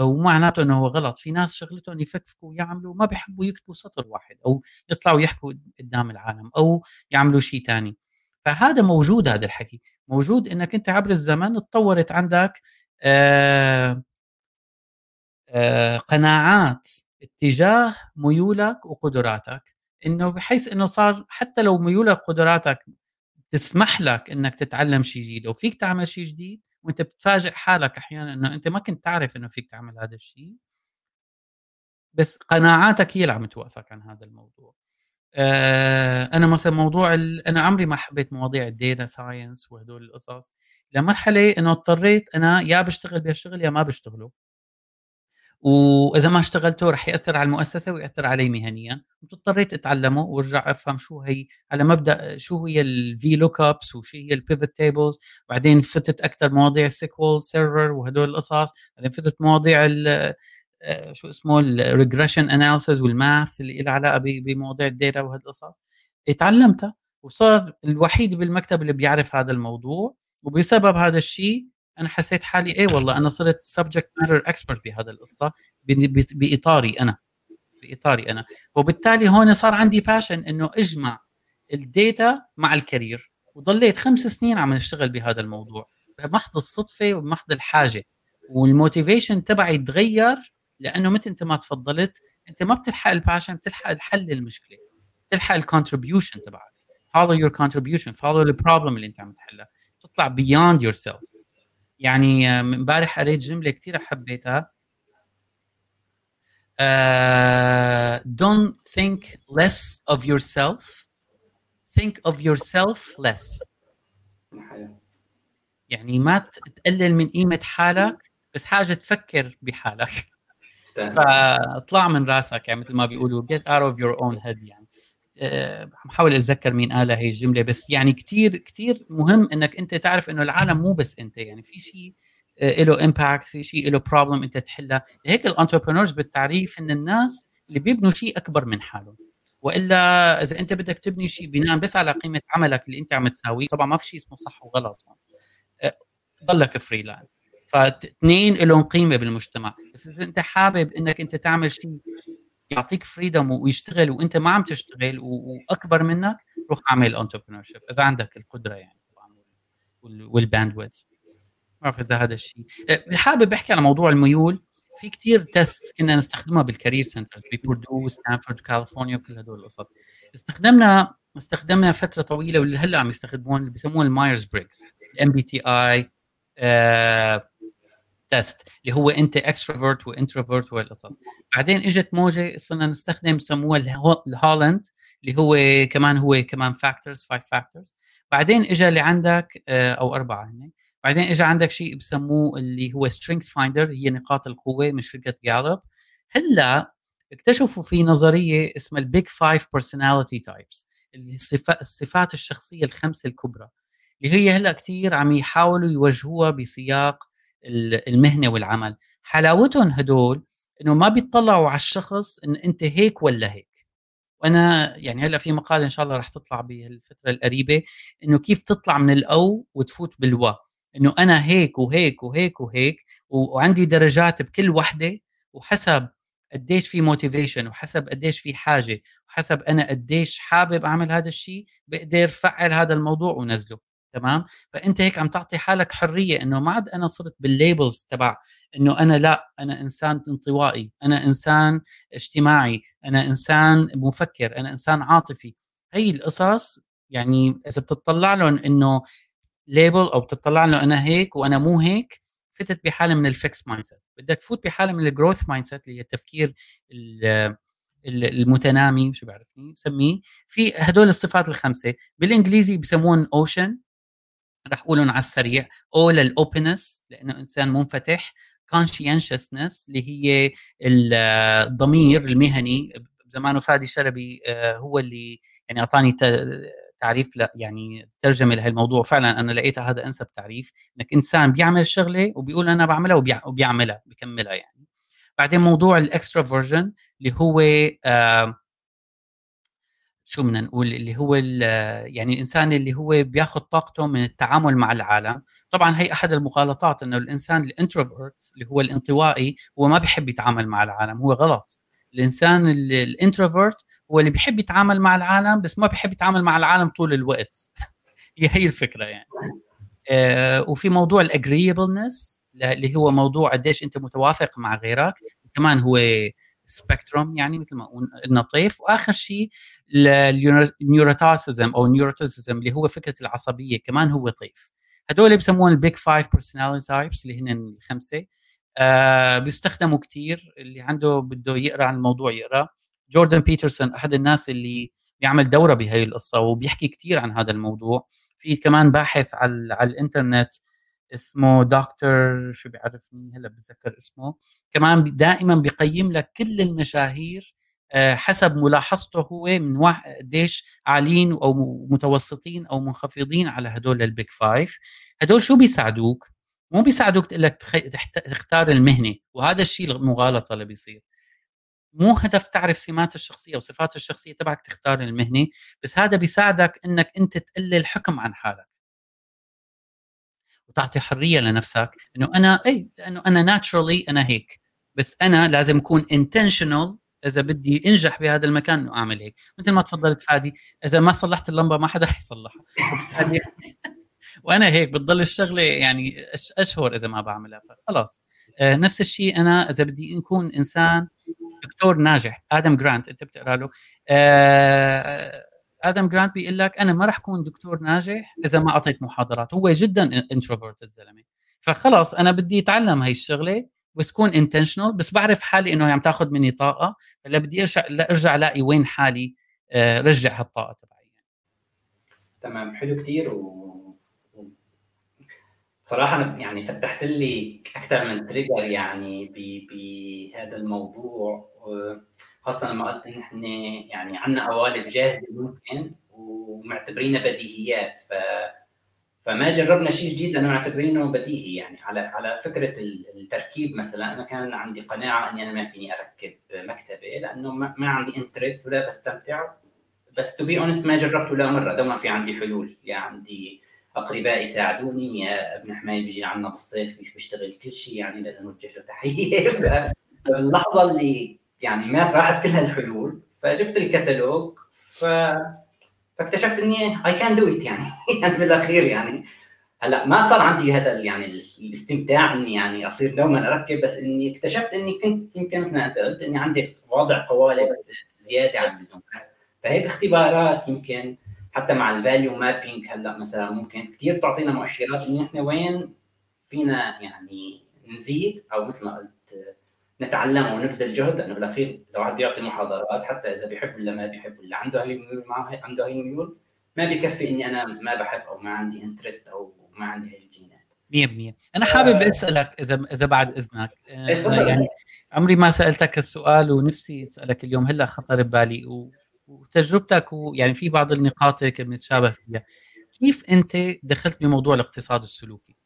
ومعناته إنه هو غلط. في ناس شغلتهم يفكفكوا ويعملوا ما بيحبوا يكتبوا سطر واحد أو يطلعوا يحكوا قدام العالم أو يعملوا شيء ثاني فهذا موجود هذا الحكي. موجود إنك أنت عبر الزمن تطورت عندك آآ آآ قناعات اتجاه ميولك وقدراتك. إنه بحيث إنه صار حتى لو ميولك وقدراتك تسمح لك إنك تتعلم شيء جديد أو فيك تعمل شيء جديد وأنت بتفاجئ حالك أحيانا إنه أنت ما كنت تعرف إنه فيك تعمل هذا الشيء بس قناعاتك هي اللي عم توقفك عن هذا الموضوع. آه أنا مثلا موضوع أنا عمري ما حبيت مواضيع ال data science وهدول القصص لمرحلة إنه اضطريت أنا يا بشتغل بهالشغل يا ما بشتغله. وإذا ما اشتغلته رح يأثر على المؤسسة ويأثر علي مهنيا. اضطريت اتعلمه وارجع أفهم شو هي على مبدأ شو هي ال VLOOKUPs وشو هي ال pivot tables بعدين فتت أكثر مواضيع ال SQL server وهدول القصص بعدين فتت مواضيع آه، شو اسمه ال regression analysis وال math اللي لها علاقة بمواضيع ال data وهذه القصص. اتعلمتها وصار الوحيد بالمكتب اللي بيعرف هذا الموضوع وبسبب هذا الشيء أنا حسيت حالي إيه والله أنا صرت subject matter expert بهذا القصة بإطاري أنا بإطاري أنا. وبالتالي هون صار عندي passion إنه أجمع ال data مع ال career وضليت خمس سنين عم نشتغل بهذا الموضوع. بمحض الصدفة وبمحض الحاجة. وال motivation تبعي تغير لأنه مثل أنت ما تفضلت أنت ما بتلحق ال passion بتلحق الحل المشكلة بتلحق ال contribution تبعك. follow your contribution follow the problem اللي أنت عم تحلها. تطلع beyond yourself. يعني امبارح قريت جملة كثير حبيتها. uh, don't think less of yourself. Think of yourself less. يعني ما تقلل من قيمة حالك بس حاجة تفكر بحالك. فاطلع من راسك يعني مثل ما بيقولوا get out of your own head يعني. عم حاول أتذكر مين قالها هي الجملة بس يعني كثير كثير مهم إنك أنت تعرف إنه العالم مو بس أنت يعني في شيء له impact في شيء له problem أنت تحلها. هيك ال entrepreneurs بالتعريف إن الناس اللي بيبنوا شيء أكبر من حالهم. وإلا إذا أنت بدك تبني شيء بناء بس على قيمة عملك اللي أنت عم تساويه طبعا ما في شيء اسمه صح وغلط. آه، ضلك freelance فاثنين لهم قيمة بالمجتمع. بس إذا أنت حابب إنك أنت تعمل شيء يعطيك freedom ويشتغل وانت ما عم تشتغل وأكبر منك روح اعمل entrepreneurship إذا عندك القدرة يعني طبعا وال bandwidth ما بعرف إذا هذا الشيء. أه، حابب أحكي على موضوع الميول. في كتير test كنا نستخدمها بال career centers ب Purdue ستانفورد كاليفورنيا وكل هدول القصص. استخدمنا استخدمنا فترة طويلة واللي هلأ عم يستخدمون اللي بيسموه ال Myers-Briggs ال MBTI test اللي هو أنت extrovert و introvert والقصص بعدين إجت موجة صرنا نستخدم سموها ال Holland اللي هو كمان هو كمان factors five factors بعدين اجى اللي عندك آه، أو أربعة هن بعدين اجى عندك شيء بسموه اللي هو StrengthsFinder هي نقاط القوة من شركة Gallup هلأ اكتشفوا في نظرية اسمها ال big five personality types الصفات الشخصية الخمسة الكبرى. اللي هي هلأ كثير عم يحاولوا يوجهوها بسياق المهنة والعمل. حلاوتهم هدول إنه ما بيطلعوا على الشخص إن أنت هيك ولا هيك. وأنا يعني هلأ في مقالة إن شاء الله رح تطلع بالفترة القريبة إنه كيف تطلع من الأو وتفوت بالوا. إنه أنا هيك وهيك وهيك وهيك وعندي درجات بكل وحدة وحسب قديش في موتيفيشن وحسب قديش في حاجة وحسب أنا قديش حابب أعمل هذا الشيء بقدر فعل هذا الموضوع ونزله. تمام؟ فأنت هيك عم تعطي حالك حرية إنه ما عاد أنا صرت بال labels تبع إنه أنا لا أنا إنسان انطوائي أنا إنسان اجتماعي أنا إنسان مفكر أنا إنسان عاطفي. هي القصص يعني إذا بتطلع لهم إنه label أو بتطلع له أنا هيك وأنا مو هيك فتت بحاله من ال fixed mindset بدك تفوت بحاله من ال growth mindset اللي هي التفكير المتنامي شو بعرفني؟ بسميه. في هدول الصفات الخمسة بالإنجليزي بسمون OCEAN رح أقولهم على السريع. O لل openness لأنه إنسان منفتح. Conscientiousness اللي هي الضمير المهني. زمانه فادي شلبي آه، هو اللي يعني أعطاني تعريف لا يعني ترجمة لهالموضوع. فعلا أنا لقيتها هذا أنسب تعريف. إنك إنسان بيعمل شغلة وبيقول أنا بعملها وبيعملها بكملها يعني. بعدين موضوع ال extroversion اللي هو آه شو بدنا نقول اللي هو يعني الإنسان اللي هو بياخذ طاقته من التعامل مع العالم. طبعا هي أحد المغالطات إنه الإنسان ال introvert اللي هو الانطوائي هو ما بيحب يتعامل مع العالم هو غلط. الإنسان ال introvert هو اللي بيحب يتعامل مع العالم بس ما بيحب يتعامل مع العالم طول الوقت. هي هي الفكرة يعني. آه وفي موضوع ال agreeableness اللي هو موضوع قديش أنت متوافق مع غيرك. كمان هو spectrum يعني مثل ما قلنا طيف وآخر شيء ال neuroticism أو ال neuroticism اللي هو فكرة العصبية كمان هو طيف. هدول بسموهم ال Big Five personality types اللي هن الخمسة. آه بيستخدموا كثير اللي عنده بده يقرأ عن الموضوع يقرأ. جوردن بيترسون أحد الناس اللي بيعمل دورة بهي القصة وبيحكي كثير عن هذا الموضوع. في كمان باحث على, على الإنترنت اسمه دكتور شو بيعرفني هلا بتذكر اسمه كمان دائما بيقيم لك كل المشاهير آه، حسب ملاحظته هو من قديش عاليين أو متوسطين أو منخفضين على هدول ال Big Five. هدول شو بيساعدوك؟ مو بيساعدوك تقول لك تختار المهنة وهذا الشيء المغالطه اللي بيصير. مو هدف تعرف سمات الشخصية وصفات الشخصية تبعك تختار المهنة بس هذا بيساعدك إنك أنت تقلل حكم عن حالك. وتعطي حرية لنفسك إنه أنا اي لأنه أنا ناتشرالي أنا هيك. بس أنا لازم أكون انتشنال إذا بدي أنجح بهذا المكان إنه أعمل هيك. مثل ما تفضلت فادي إذا ما صلحت اللمبة ما حدا حيصلحها. وأنا هيك بتضل الشغلة يعني أشهر إذا ما بعملها. خلاص آه نفس الشيء أنا إذا بدي أكون إنسان دكتور ناجح آدم جرانت أنت بتقرأ له. آه آدم جرانت بيقول لك أنا ما راح اكون دكتور ناجح إذا ما أعطيت محاضرات. هو جدا introvert الزلمة. فخلص أنا بدي أتعلم هاي الشغلة بس كون intentional بس بعرف حالي إنه هي عم تاخذ مني طاقة فلا بدي أرجع أرجع ألاقي وين حالي آه، رجع هالطاقة تبعي. تمام حلو كثير و صراحة يعني فتحت لي أكثر من trigger يعني بهذا الموضوع. خاصة لما قلت إن إحنا يعني عندنا قوالب جاهزة ممكن ومعتبرينها بديهيات ف فما جربنا شيء جديد لأنه معتبرينه بديهي يعني. على على فكرة التركيب مثلا أنا كان عندي قناعة إني أنا ما فيني أركب مكتبة لأنه ما, عندي interest ولا بستمتع. بس to be honest ما جربت ولا مرة. دوما في عندي حلول. يعني عندي أقرباء يساعدوني يعني ابن حماي بيجي عنا بالصيف مش بيشتغل كل شيء يعني نوجه له تحية. فاللحظة اللي يعني ما راحت كل هالحلول فجبت الكتالوج ف فاكتشفت إني I can do it يعني. يعني بالاخير يعني. هلأ ما صار عندي هذا يعني الاستمتاع إني يعني أصير دوما أركب بس إني اكتشفت إني كنت يمكن مثل ما أنت قلت إني عندي وضع قوالب زيادة عن اللزوم. فهيك اختبارات يمكن حتى مع ال value mapping هلأ مثلا ممكن كثير بتعطينا مؤشرات انه إحنا وين فينا يعني نزيد أو مثل ما قلت نتعلم ونبذل جهد لأنه بالأخير لو واحد بيعطي محاضرات حتى إذا بيحب ولا ما بيحب ولا عنده هي الميول معه عنده هي الميول ما بكفي إني أنا ما بحب أو ما عندي interest أو ما عندي هي الجينات. أنا حابب أسألك اذا إذا بعد إذنك. أنا يعني عمري ما سألتك السؤال ونفسي أسألك اليوم. هلأ خطر ببالي. وتجربتك ويعني في بعض النقاط هيك بنتشابه فيها. كيف أنت دخلت بموضوع الاقتصاد السلوكي؟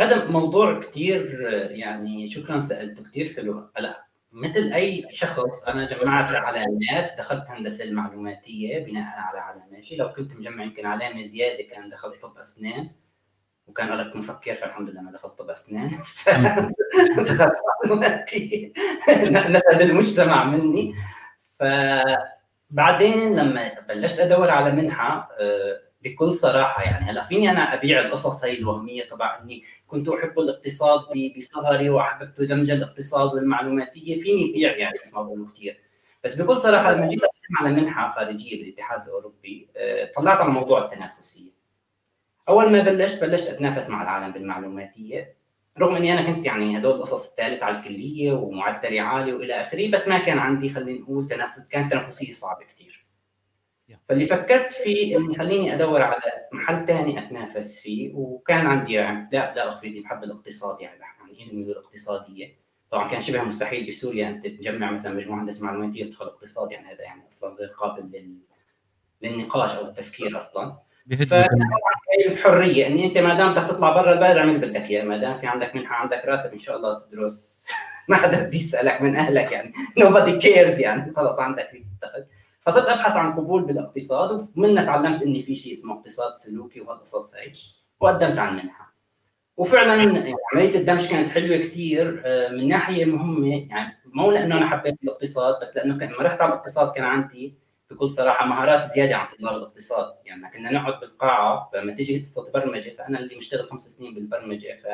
هذا موضوع كثير يعني شكرا سألته كثير حلو. هلا مثل أي شخص أنا جمعت علامات دخلت هندسة المعلوماتية بناء على علاماتي. لو كنت مجمع يمكن علامة زيادة كان دخلت طب أسنان. وكان قالك مفكر فالحمد لله ما دخلت طب أسنان. دخلت معلوماتية. نفذ المجتمع مني. فبعدين لما بلشت أدور على منحة آه، بكل صراحة يعني. هلا فيني أنا أبيع القصص هي الوهمية تبع إني كنت أحب الاقتصاد بصغري واحببت دمج الاقتصاد والمعلوماتية. فيني أبيع يعني مثل ما بقولوا كثير بس بكل صراحة لما جيت على منحة خارجية بالاتحاد الأوروبي آه، طلعت على موضوع التنافسية. أول ما بلشت بلشت أتنافس مع العالم بالمعلوماتية. رغم إني أنا كنت يعني هدول القصص الثالث على الكلية ومعدلي عالي وإلى آخره بس ما كان عندي خلينا نقول تنافس كانت تنافسية صعبة كثير فاللي فكرت فيه اني خليني أدور على محل ثاني أتنافس فيه وكان عندي يعني لا لا أخفي إني بحب الاقتصاد يعني يعني علمي الاقتصادية. طبعا كان شبه مستحيل بسوريا انت تجمع مثلا مجموعة هندسه معلوماتيه تدخل اقتصاد يعني هذا يعني أصلا غير قابل لل... للنقاش أو التفكير أصلا. الحريه إني أنت ما دام بدك تطلع برا البلد اعمل اللي بدك اياه ما دام في عندك منحة عندك راتب إن شاء الله تدرس. ما حدا بيسالك من أهلك يعني. Nobody cares يعني. خلص عندك تتخذ فصرت أبحث عن قبول بالاقتصاد ومنها تعلمت إني في شيء اسمه اقتصاد سلوكي وهالقصص هي وقدمت على المنحة. وفعلا عملية الدمج كانت حلوة كثير آه، من ناحية مهمة يعني مو لأنه أنا حبيت الاقتصاد بس لأنه لما رحت على الاقتصاد كان عندي بكل صراحة مهارات زيادة عن طلاب الاقتصاد. يعني كنا نقعد بالقاعة فلما تيجي قصه برمجة فأنا اللي مشتغل خمس سنين بالبرمجة ف...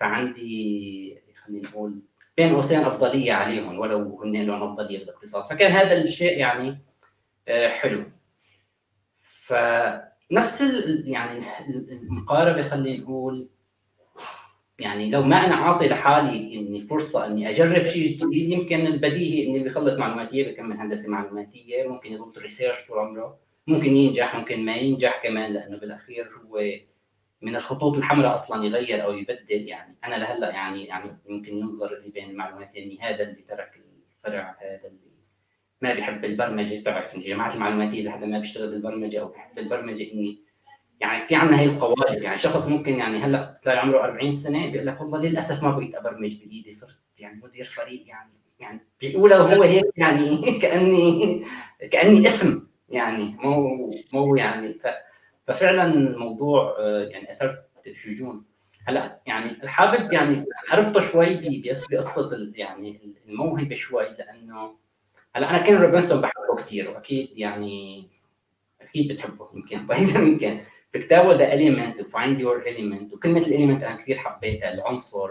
فعندي خلينا نقول بين قوسين أفضلية عليهم ولو هن لهم أفضلية بالاقتصاد. فكان هذا الشيء يعني آه، حلو. فنفس يعني المقاربة خلينا نقول يعني لو ما أنا عاطي لحالي إني فرصة إني أجرب شيء جديد يمكن البديهي إني بيخلص معلوماتيه بكمل هندسة معلوماتية ممكن يضل ريسيرش طول عمره ممكن ينجح ممكن ما ينجح كمان لأنه بالأخير هو من الخطوط الحمراء أصلا يغير أو يبدل يعني. أنا لهلأ يعني يعني يمكن ينظر اللي بين المعلوماتين اني هذا اللي ترك الفرع هذا اللي ما بيحب البرمجة بتعرف جماعة المعلوماتيه إذا حدا ما بيشتغل بالبرمجة أو بيحب البرمجة إني يعني في عندنا هي القوالب يعني شخص ممكن يعني هلأ تلاقي عمره 40 سنة بيقول لك والله للأسف ما بقيت أبرمج بإيدي صرت يعني مدير فريق يعني يعني بيقولها وهو هيك يعني كأني كأني اثم يعني مو مو يعني. ف ففعلا الموضوع آه، يعني اثرت شجون هلا يعني حابب يعني اربطه شوي بقصة يعني الموهبة شوي لأنه هلا أنا كين روبنسون بحبه كثير وأكيد يعني أكيد بتحبه يمكن يمكن بكتابه The Element Find Your Element وكلمة ال element أنا كثير حبيتها العنصر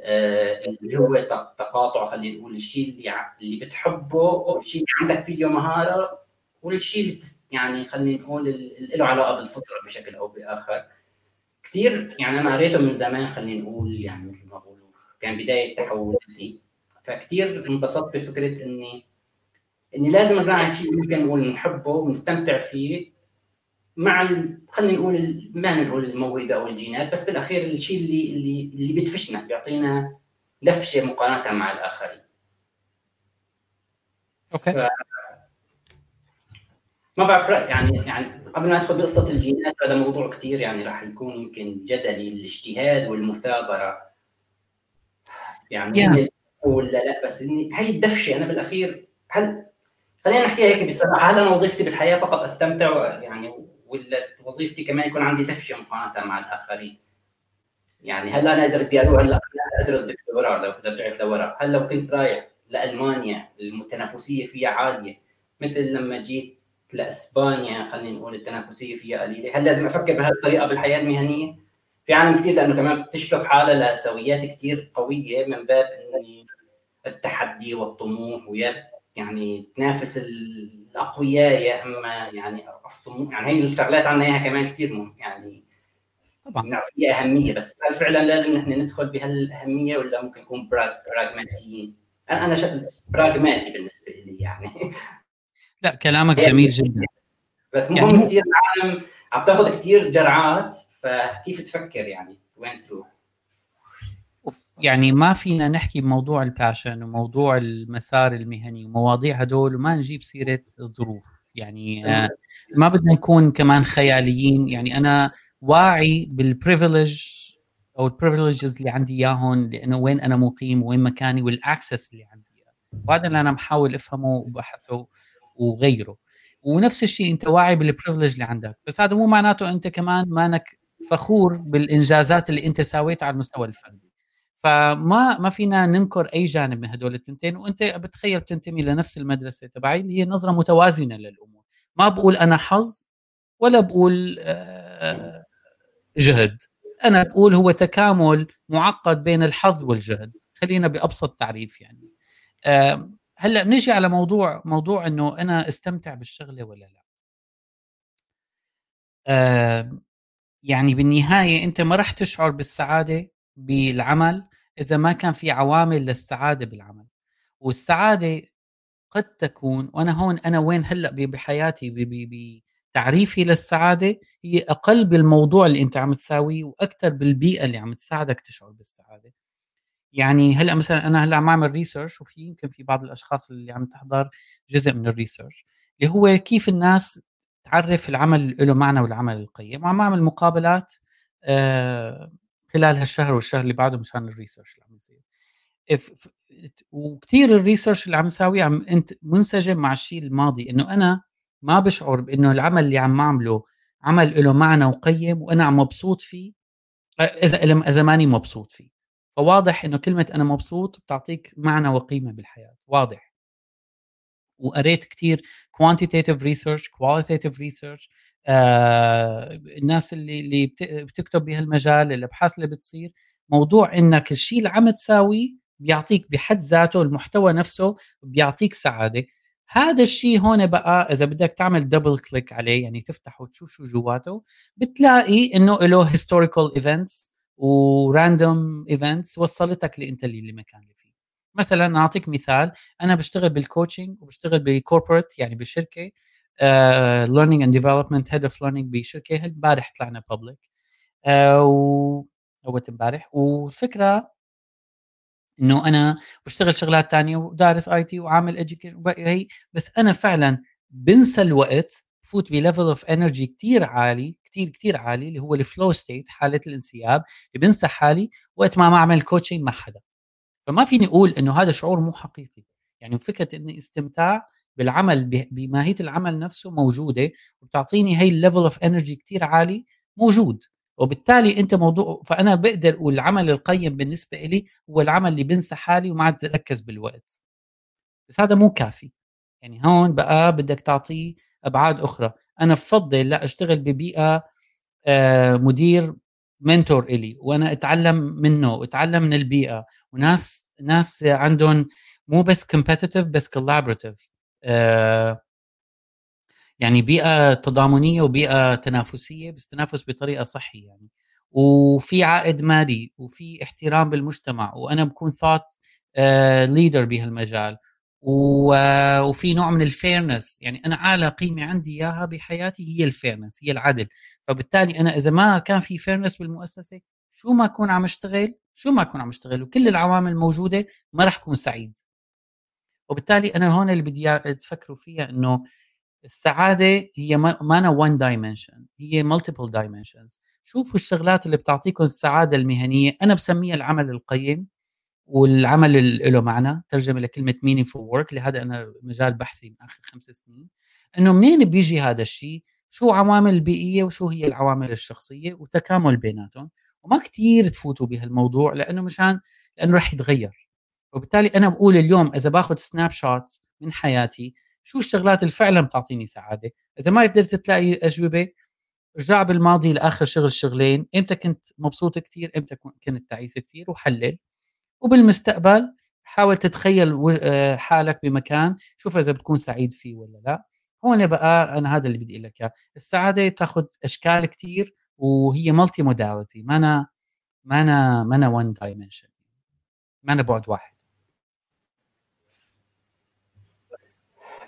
آه اللي هو تقاطع خلينا نقول الشيء اللي اللي بتحبه والشيء اللي عندك فيه مهارة والشيء اللي يعني خلينا نقول اللي له علاقة بالفطرة بشكل أو بآخر كثير يعني أنا قريته من زمان خلينا نقول يعني مثل ما بقولوا كان بداية تحولاتي فكثير انبسطت بفكرة اني إني لازم نراعي شيء ممكن نقول نحبه ونستمتع فيه مع خلينا نقول ما نقول الموهبة أو الجينات بس بالأخير الشيء اللي اللي اللي بيدفشنا بيعطينا دفشه مقارنة مع الآخرين. أوكي. ف... ما بعرف يعني يعني قبل ما ادخل بقصة الجينات هذا موضوع كثير يعني راح يكون يمكن جدلي الاجتهاد والمثابرة. يعني yeah. ولا لا؟ بس إني هي الدفشة أنا بالأخير هل خلينا نحكي هيك بصراحه هل أنا وظيفتي بالحياة فقط أستمتع؟ يعني ولا وظيفتي كمان يكون عندي دفشة مقارنة مع الآخرين؟ يعني هلا أنا إذا بدي أروح هلا أدرس دكتوراه لو رجعت لورا. هل لو كنت رايح لألمانيا المتنافسية فيها عالية مثل لما جيت لإسبانيا خلينا نقول التنافسية فيها قليلة. هل لازم أفكر بهذه الطريقة بالحياة المهنية؟ في عالم كثير لأنه كمان بتشرف حالها لسويات كثير قوية من باب اني التحدي والطموح ويا يعني تنافس الأقوياء يا إما يعني الصمود يعني هي الشغلات عنا إياها كمان كثير مهم. يعني طبعا. نعطيها أهمية بس هل فعلا لازم نحن ندخل بهالأهمية ولا ممكن نكون براغماتيين؟ أنا أنا براغماتي بالنسبة لي يعني. لا كلامك جميل جدا. بس مهم يعني كثير العالم عم تاخذ كثير جرعات فكيف تفكر يعني؟ وين تروح؟ يعني ما فينا نحكي بموضوع الباشن وموضوع المسار المهني ومواضيع هدول وما نجيب سيرة الظروف. يعني آه، ما بدنا نكون كمان خياليين. يعني أنا واعي بال privilege أو ال privileges اللي عندي إياهم لأنه وين أنا مقيم وين مكاني وال access اللي عندي وهذا اللي أنا محاول أفهمه وبحثه وغيره. ونفس الشيء أنت واعي بال privilege اللي عندك. بس هذا مو معناته أنت كمان مانك فخور بالإنجازات اللي أنت سويتها على المستوى الفردي فما ما فينا ننكر أي جانب من هدول التنتين وأنت بتخيل بتنتمي لنفس المدرسة تبعي اللي هي نظرة متوازنة للأمور. ما بقول أنا حظ ولا بقول آه، جهد. أنا بقول هو تكامل معقد بين الحظ والجهد. خلينا بأبسط تعريف يعني. هلأ بنيجي على موضوع موضوع إنه أنا أستمتع بالشغلة ولا لأ. يعني بالنهاية أنت ما راح تشعر بالسعادة بالعمل إذا ما كان في عوامل للسعادة بالعمل. والسعادة قد تكون وأنا هون أنا وين هلأ بحياتي بتعريفي للسعادة هي أقل بالموضوع اللي أنت عم تساويه وأكثر بالبيئة اللي عم تساعدك تشعر بالسعادة. يعني هلأ مثلا أنا هلأ عم أعمل research وفي يمكن في بعض الأشخاص اللي عم تحضر جزء من ال research اللي هو كيف الناس تعرف العمل له معنى والعمل القيم وعم أعمل مقابلات آه خلال هالشهر والشهر اللي بعده مشان ال research اللي عم يصير. وكثير ال research اللي عم نساويه عم أنت منسجم مع الشيء الماضي إنه أنا ما بشعر بإنه العمل اللي عم أعمله عمل له معنى وقيم وأنا عم مبسوط فيه إذا إذا ماني مبسوط فيه. فواضح إنه كلمة أنا مبسوط بتعطيك معنى وقيمة بالحياة واضح. وقريت كثير quantitative research qualitative research الناس اللي اللي بتكتب بهالمجال الابحاث اللي بتصير موضوع إنك الشيء اللي عم تساويه بيعطيك بحد ذاته المحتوى نفسه بيعطيك سعادة. هذا الشيء هون بقى إذا بدك تعمل double click عليه يعني تفتح وتشوف شو جواته بتلاقي إنه له historical events و random events وصلتك لانت اللي اللي فيه. مثلا أعطيك مثال أنا بشتغل بال coaching وبشتغل ب corporate يعني بشركة learning and development head of learning بشركة امبارح طلعنا public uh, و أول امبارح. والفكرة إنه أنا بشتغل شغلات تانية ودارس IT وعامل education هي بس أنا فعلا بنسى الوقت بفوت ب level of energy كثير عالي كثير كثير عالي اللي هو ال flow state حالة الانسياب اللي بنسى حالي وقت ما أعمل coaching مع حدا. فما فيني أقول إنه هذا شعور مو حقيقي. يعني فكرة إني استمتاع بالعمل بماهية العمل نفسه موجودة وبتعطيني هي ال level of energy كثير عالي موجود. وبالتالي أنت موضوع فأنا بقدر أقول العمل القيم بالنسبة لي هو العمل اللي بنسى حالي وما عاد اركز بالوقت. بس هذا مو كافي. يعني هون بقى بدك تعطيه أبعاد أخرى. أنا بفضل لا أشتغل ببيئة آه، مدير mentor إلي وأنا أتعلم منه وأتعلم من البيئة. وناس ناس عندهم مو بس competitive بس collaborative آه، يعني بيئة تضامنية وبيئة تنافسية بس تنافس بطريقة صحية يعني. وفي عائد مالي وفي احترام بالمجتمع وأنا بكون thought leader بهالمجال. وفي نوع من ال fairness يعني أنا أعلى قيمة عندي إياها بحياتي هي ال fairness هي العدل. فبالتالي أنا إذا ما كان في fairness بالمؤسسة شو ما أكون عم أشتغل شو ما أكون عم أشتغل وكل العوامل موجودة ما راح أكون سعيد. وبالتالي أنا هون اللي بدي تفكروا فيها إنه السعادة هي مانا one dimension هي multiple dimensions شوفوا الشغلات اللي بتعطيكم السعادة المهنية أنا بسميها العمل القيم. والعمل اللي له معنى. ترجمة لكلمة meaningful work اللي هذا أنا مجال بحثي من آخر خمس سنين. إنه منين بيجي هذا الشيء؟ شو عوامل البيئيه وشو هي العوامل الشخصية وتكامل بيناتهم. وما كتير تفوتوا بهالموضوع لأنه مشان لأنه رح يتغير. وبالتالي أنا بقول اليوم إذا باخذ سناب شوت من حياتي شو الشغلات اللي فعلا بتعطيني سعادة؟ إذا ما قدرت تلاقي أجوبة ارجع بالماضي لآخر شغل شغلين. إمتى كنت مبسوط كثير إمتى كنت تعيس كثير وحلل. وبالمستقبل حاول تتخيل آه، حالك بمكان شوف إذا بتكون سعيد فيه ولا لا. هون بقى أنا هذا اللي بدي أقول لك السعادة بتاخذ أشكال كثير وهي multi modality ما أنا ما أنا ما أنا وان دايمنشن ما أنا بعد واحد.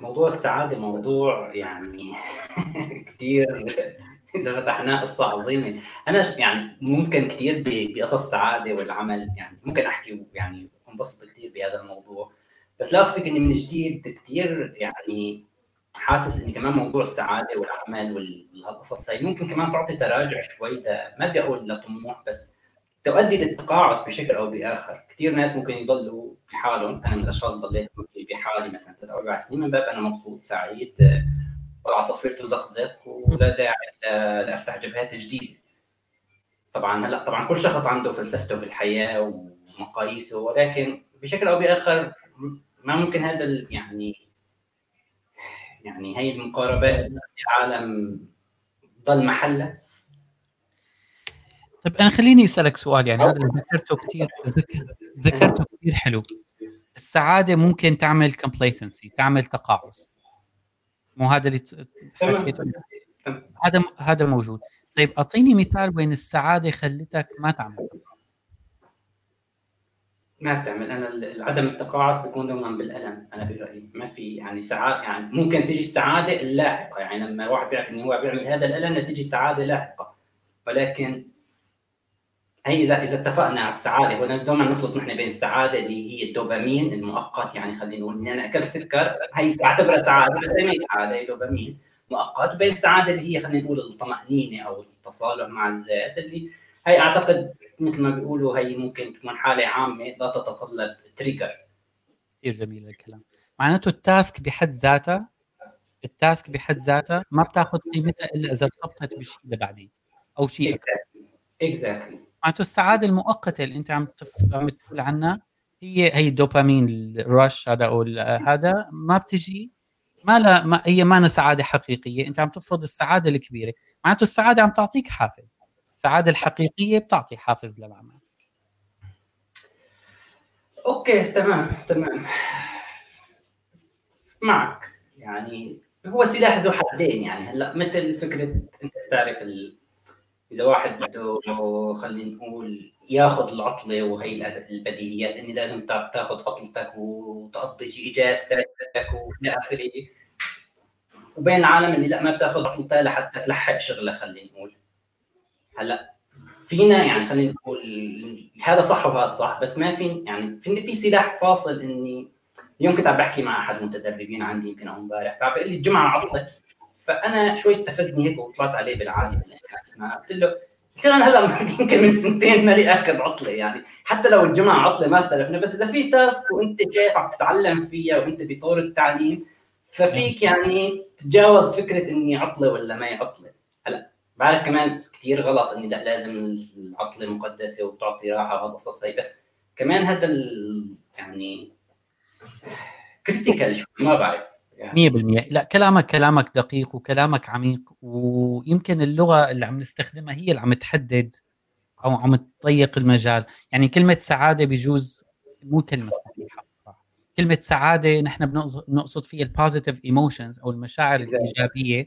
موضوع السعادة موضوع يعني كثير إذا فتحناه قصة عظيمة. أنا يعني ممكن كثير بقصص السعاده والعمل يعني ممكن أحكي يعني انبسط كثير بهذا الموضوع. بس لا أخفيك إني من جديد كثير يعني حاسس إني كمان موضوع السعادة والعمل والقصص هاي ممكن كمان تعطي تراجع شوي ما بدي أقول لطموح بس تؤدي للتقاعس بشكل أو بآخر، كثير ناس ممكن يضلوا بحالهم، أنا من الأشخاص ضليت بحالي مثلا ثلاث أربع سنين من باب أنا مبسوط سعيد والعصافير تزقزق ولا داعي لأفتح جبهات جديدة. طبعا هلا طبعا كل شخص عنده فلسفته في الحياة ومقاييسه ولكن بشكل أو بآخر ما ممكن هذا يعني يعني هي المقاربات العالم ضل محلها طيب أنا خليني أسألك سؤال يعني هذا اللي ذكرته كثير ذكرته كثير حلو. السعادة ممكن تعمل كومبليسنسي تعمل تقاعس. مو هذا اللي حكيته. هذا هذا موجود. طيب أعطيني مثال وين السعادة خلتك ما تعمل. ما بتعمل. أنا عدم التقاعس بيكون دوما بالألم أنا برأيي. ما في يعني سعادة يعني ممكن تجي السعاده اللاحقه يعني لما الواحد بيعرف إنه هو بيعمل هذا الألم تجي سعادة لاحقة. ولكن هي اذا إذا اتفقنا على السعادة هو دوما نخلط نحن بين السعادة اللي هي الدوبامين المؤقت يعني خلينا نقول اني أنا أكلت سكر هي أعتبرها سعادة بس هي ما هي سعادة هي دوبامين مؤقت. وبين السعادة اللي هي خلينا نقول الطمأنينة أو التصالح مع الذات اللي هي أعتقد مثل ما بيقولوا هي ممكن تكون حالة عامة لا تتطلب trigger كثير جميل الكلام. معناته ال task بحد ذاتها ال task بحد ذاتها ما بتاخذ قيمتها إلا إذا ارتبطت بشيء اللي بعدين أو شيء exactly معناته السعادة المؤقتة اللي انت عم تقول عنها هي هي الدوبامين الرش هذا أو هذا ما بتجي ما لا ما هي ما سعادة حقيقية انت عم تفرض السعادة الكبيرة. معناته السعادة عم تعطيك حافز السعادة الحقيقية بتعطي حافز للعمل. أوكي تمام تمام. معك يعني هو سلاح ذو حدين يعني هلأ مثل فكرة أنت بتعرف ال... إذا واحد بده خلينا نقول ياخذ العطلة وهي البديهيات إني لازم تاخذ عطلتك وتقضي إجازتك والى اخره وبين العالم اللي لا ما بتاخذ عطلتها لحتى تلحق شغلة خلينا نقول. هلأ فينا يعني خلينا نقول هذا صح وهذا صح بس ما في يعني في في سلاح فاصل إني اليوم كنت عم بحكي مع أحد المتدربين عندي يمكن أو امبارح فعم بيقول لي الجمعه عطلة. فأنا شوي استفزني هيك وطلعت عليه بالعالي قلت له قلت له أنا هلا يمكن من سنتين مالي أخذ عطلة يعني. حتى لو الجمعة عطلة ما اختلفنا بس إذا في تاسك وأنت كيف عم تتعلم فيها وأنت بطور التعليم ففيك يعني تتجاوز فكرة إني عطلة ولا ما هي عطلة. هلا بعرف كمان كثير غلط إني لا لازم العطلة مقدسة وبتعطي راحة وهالقصص هي بس كمان هذا يعني كريتيكال ما بعرف. يعني. 100% لا كلامك كلامك دقيق وكلامك عميق ويمكن اللغة اللي عم نستخدمها هي اللي عم تحدد أو عم تضيق المجال. يعني كلمة سعادة بجوز مو كلمة صحيحه كلمة سعادة نحن بنقصد فيها ال positive emotions أو المشاعر الإيجابية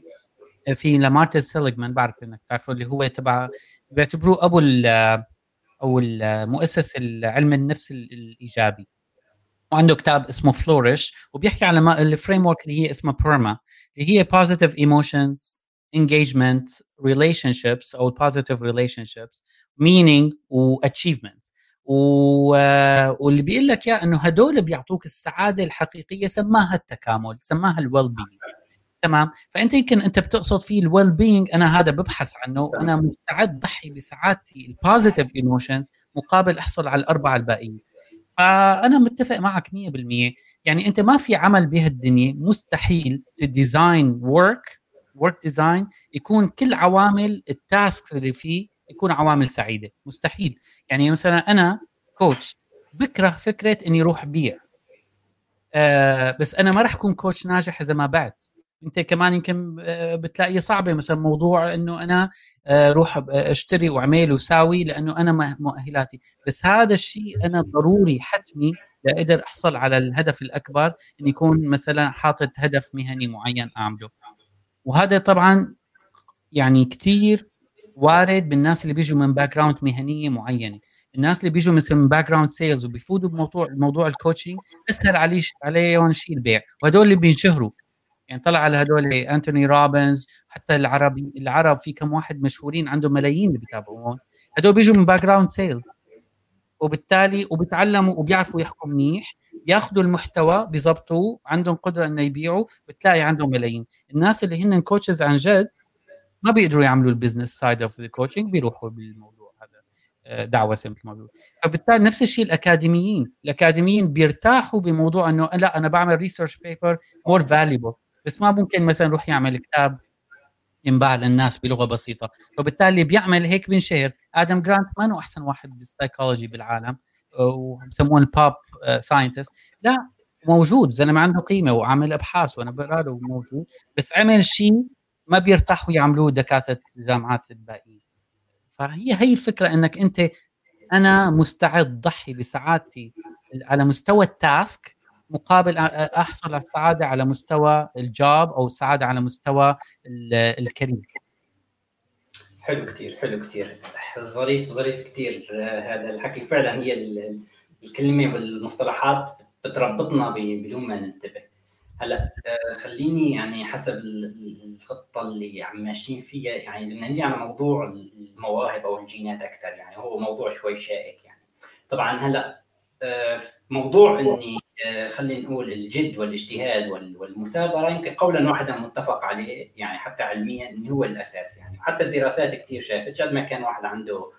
في لامارتن سيليجمان بعرف إنك تعرفه اللي هو تبع بيعتبروه أبو أو المؤسس علم النفس الإيجابي. وعنده كتاب اسمه Flourish وبيحكي على ال framework اللي هي اسمها PERMA اللي هي positive emotions engagement relationships أو positive relationships meaning و achievements. و... واللي بيقول لك يا إنه هدول بيعطوك السعادة الحقيقية سماها التكامل سماها ال well-being تمام؟ فأنت يمكن أنت بتقصد فيه ال well-being أنا هذا ببحث عنه أنا مستعد ضحي بسعادتي ال positive emotions مقابل أحصل على الأربعة الباقيين. فأنا متفق معك 100% يعني أنت ما في عمل بهالدنيا مستحيل ت design work work design يكون كل عوامل ال task اللي فيه يكون عوامل سعيدة. مستحيل. يعني مثلا أنا coach بكره فكرة إني أروح بيع. آه بس أنا ما راح أكون coach ناجح إذا ما بعت. انت كمان يمكن آه، بتلاقي صعبة مثلا موضوع إنه أنا آه، روح أشتري وأعمل وساوي لأنه أنا مؤهلاتي. بس هذا الشيء أنا ضروري حتمي لأقدر أحصل على الهدف الأكبر اني يكون مثلا حاطط هدف مهني معين أعمله. وهذا طبعا يعني كثير وارد بالناس اللي بيجوا من background مهنية معينة. الناس اللي بيجوا مثلا من background sales وبيفوتوا بموضوع موضوع ال coaching أسهل عليه عليهم شيء البيع. وهدول اللي بينشهروا. يعني طلع على هدول أنتوني روبنز حتى العربي العرب في كم واحد مشهورين عندهم ملايين اللي بيتابعوهم. هدول بيجوا من background sales وبالتالي وبيتعلموا وبيعرفوا يحكوا منيح بياخذوا المحتوى بيظبطوه عندهم قدرة إنه يبيعوا بتلاقي عندهم ملايين. الناس اللي هن coaches عن جد ما بيقدروا يعملوا ال business side of the coaching بيروحوا بالموضوع هذا آه، دعوة مثل ما بيقولوا. فبالتالي نفس الشيء الأكاديميين. الأكاديميين بيرتاحوا بموضوع إنه لا أنا بعمل research paper more valuable بس ما ممكن مثلا يروح يعمل كتاب ينباع للناس بلغة بسيطة. فبالتالي بيعمل هيك بينشهر آدم جرانت ما هو أحسن واحد بالسايكولوجي بالعالم وبسموه ال pop scientist لا موجود. زلمة عنده قيمة وعامل أبحاث وأنا بقرأ له موجود بس عمل شيء ما بيرتاحوا يعملوه دكاترة الجامعات الباقيين فهي هي الفكرة إنك أنت أنا مستعد ضحي بسعادتي على مستوى ال task مقابل أحصل على السعادة على مستوى ال job أو السعادة على مستوى الكارير حلو كثير حلو كثير ظريف ظريف كثير هذا الحكي. فعلا هي الكلمة والمصطلحات بتربطنا بدون ما ننتبه. هلأ خليني يعني حسب الخطة اللي عم ماشيين فيها. يعني بدنا نجي على موضوع المواهب أو الجينات أكثر يعني هو موضوع شوي شائك يعني. طبعا هلأ موضوع إني آه، خلينا نقول الجد والاجتهاد والمثابرة يمكن قولا واحدا متفق عليه يعني حتى علميا إنه هو الأساس يعني حتى الدراسات كثير شافت قد ما كان واحد عنده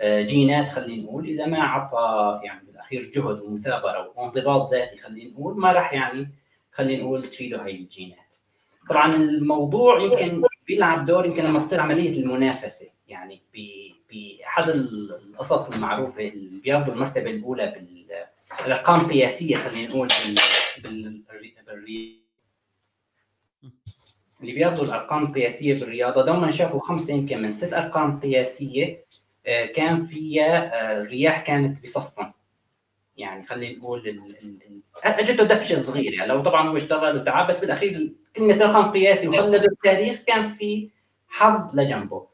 آه، جينات خلينا نقول إذا ما اعطى يعني بالأخير جهد ومثابرة وانضباط ذاتي خلينا نقول ما راح يعني خلينا نقول تفيده هاي الجينات. طبعا الموضوع يمكن بيلعب دور يمكن لما بتصير عملية المنافسة يعني بأحد القصص المعروفة اللي بياخذوا المرتبة الأولى بال الأرقام قياسيه خلينا نقول بال بالرياضة. اللي بياخذوا الأرقام القياسية بالرياضة دوما شافوا خمسة يمكن من ست أرقام قياسية آه، كان فيها آه، الرياح كانت بصفن يعني خلينا نقول اجته دفشة صغيرة. يعني لو طبعا هو اشتغل وتعب بس بالأخير كلمة رقم قياسي وخلد التاريخ كان في حظ لجنبه.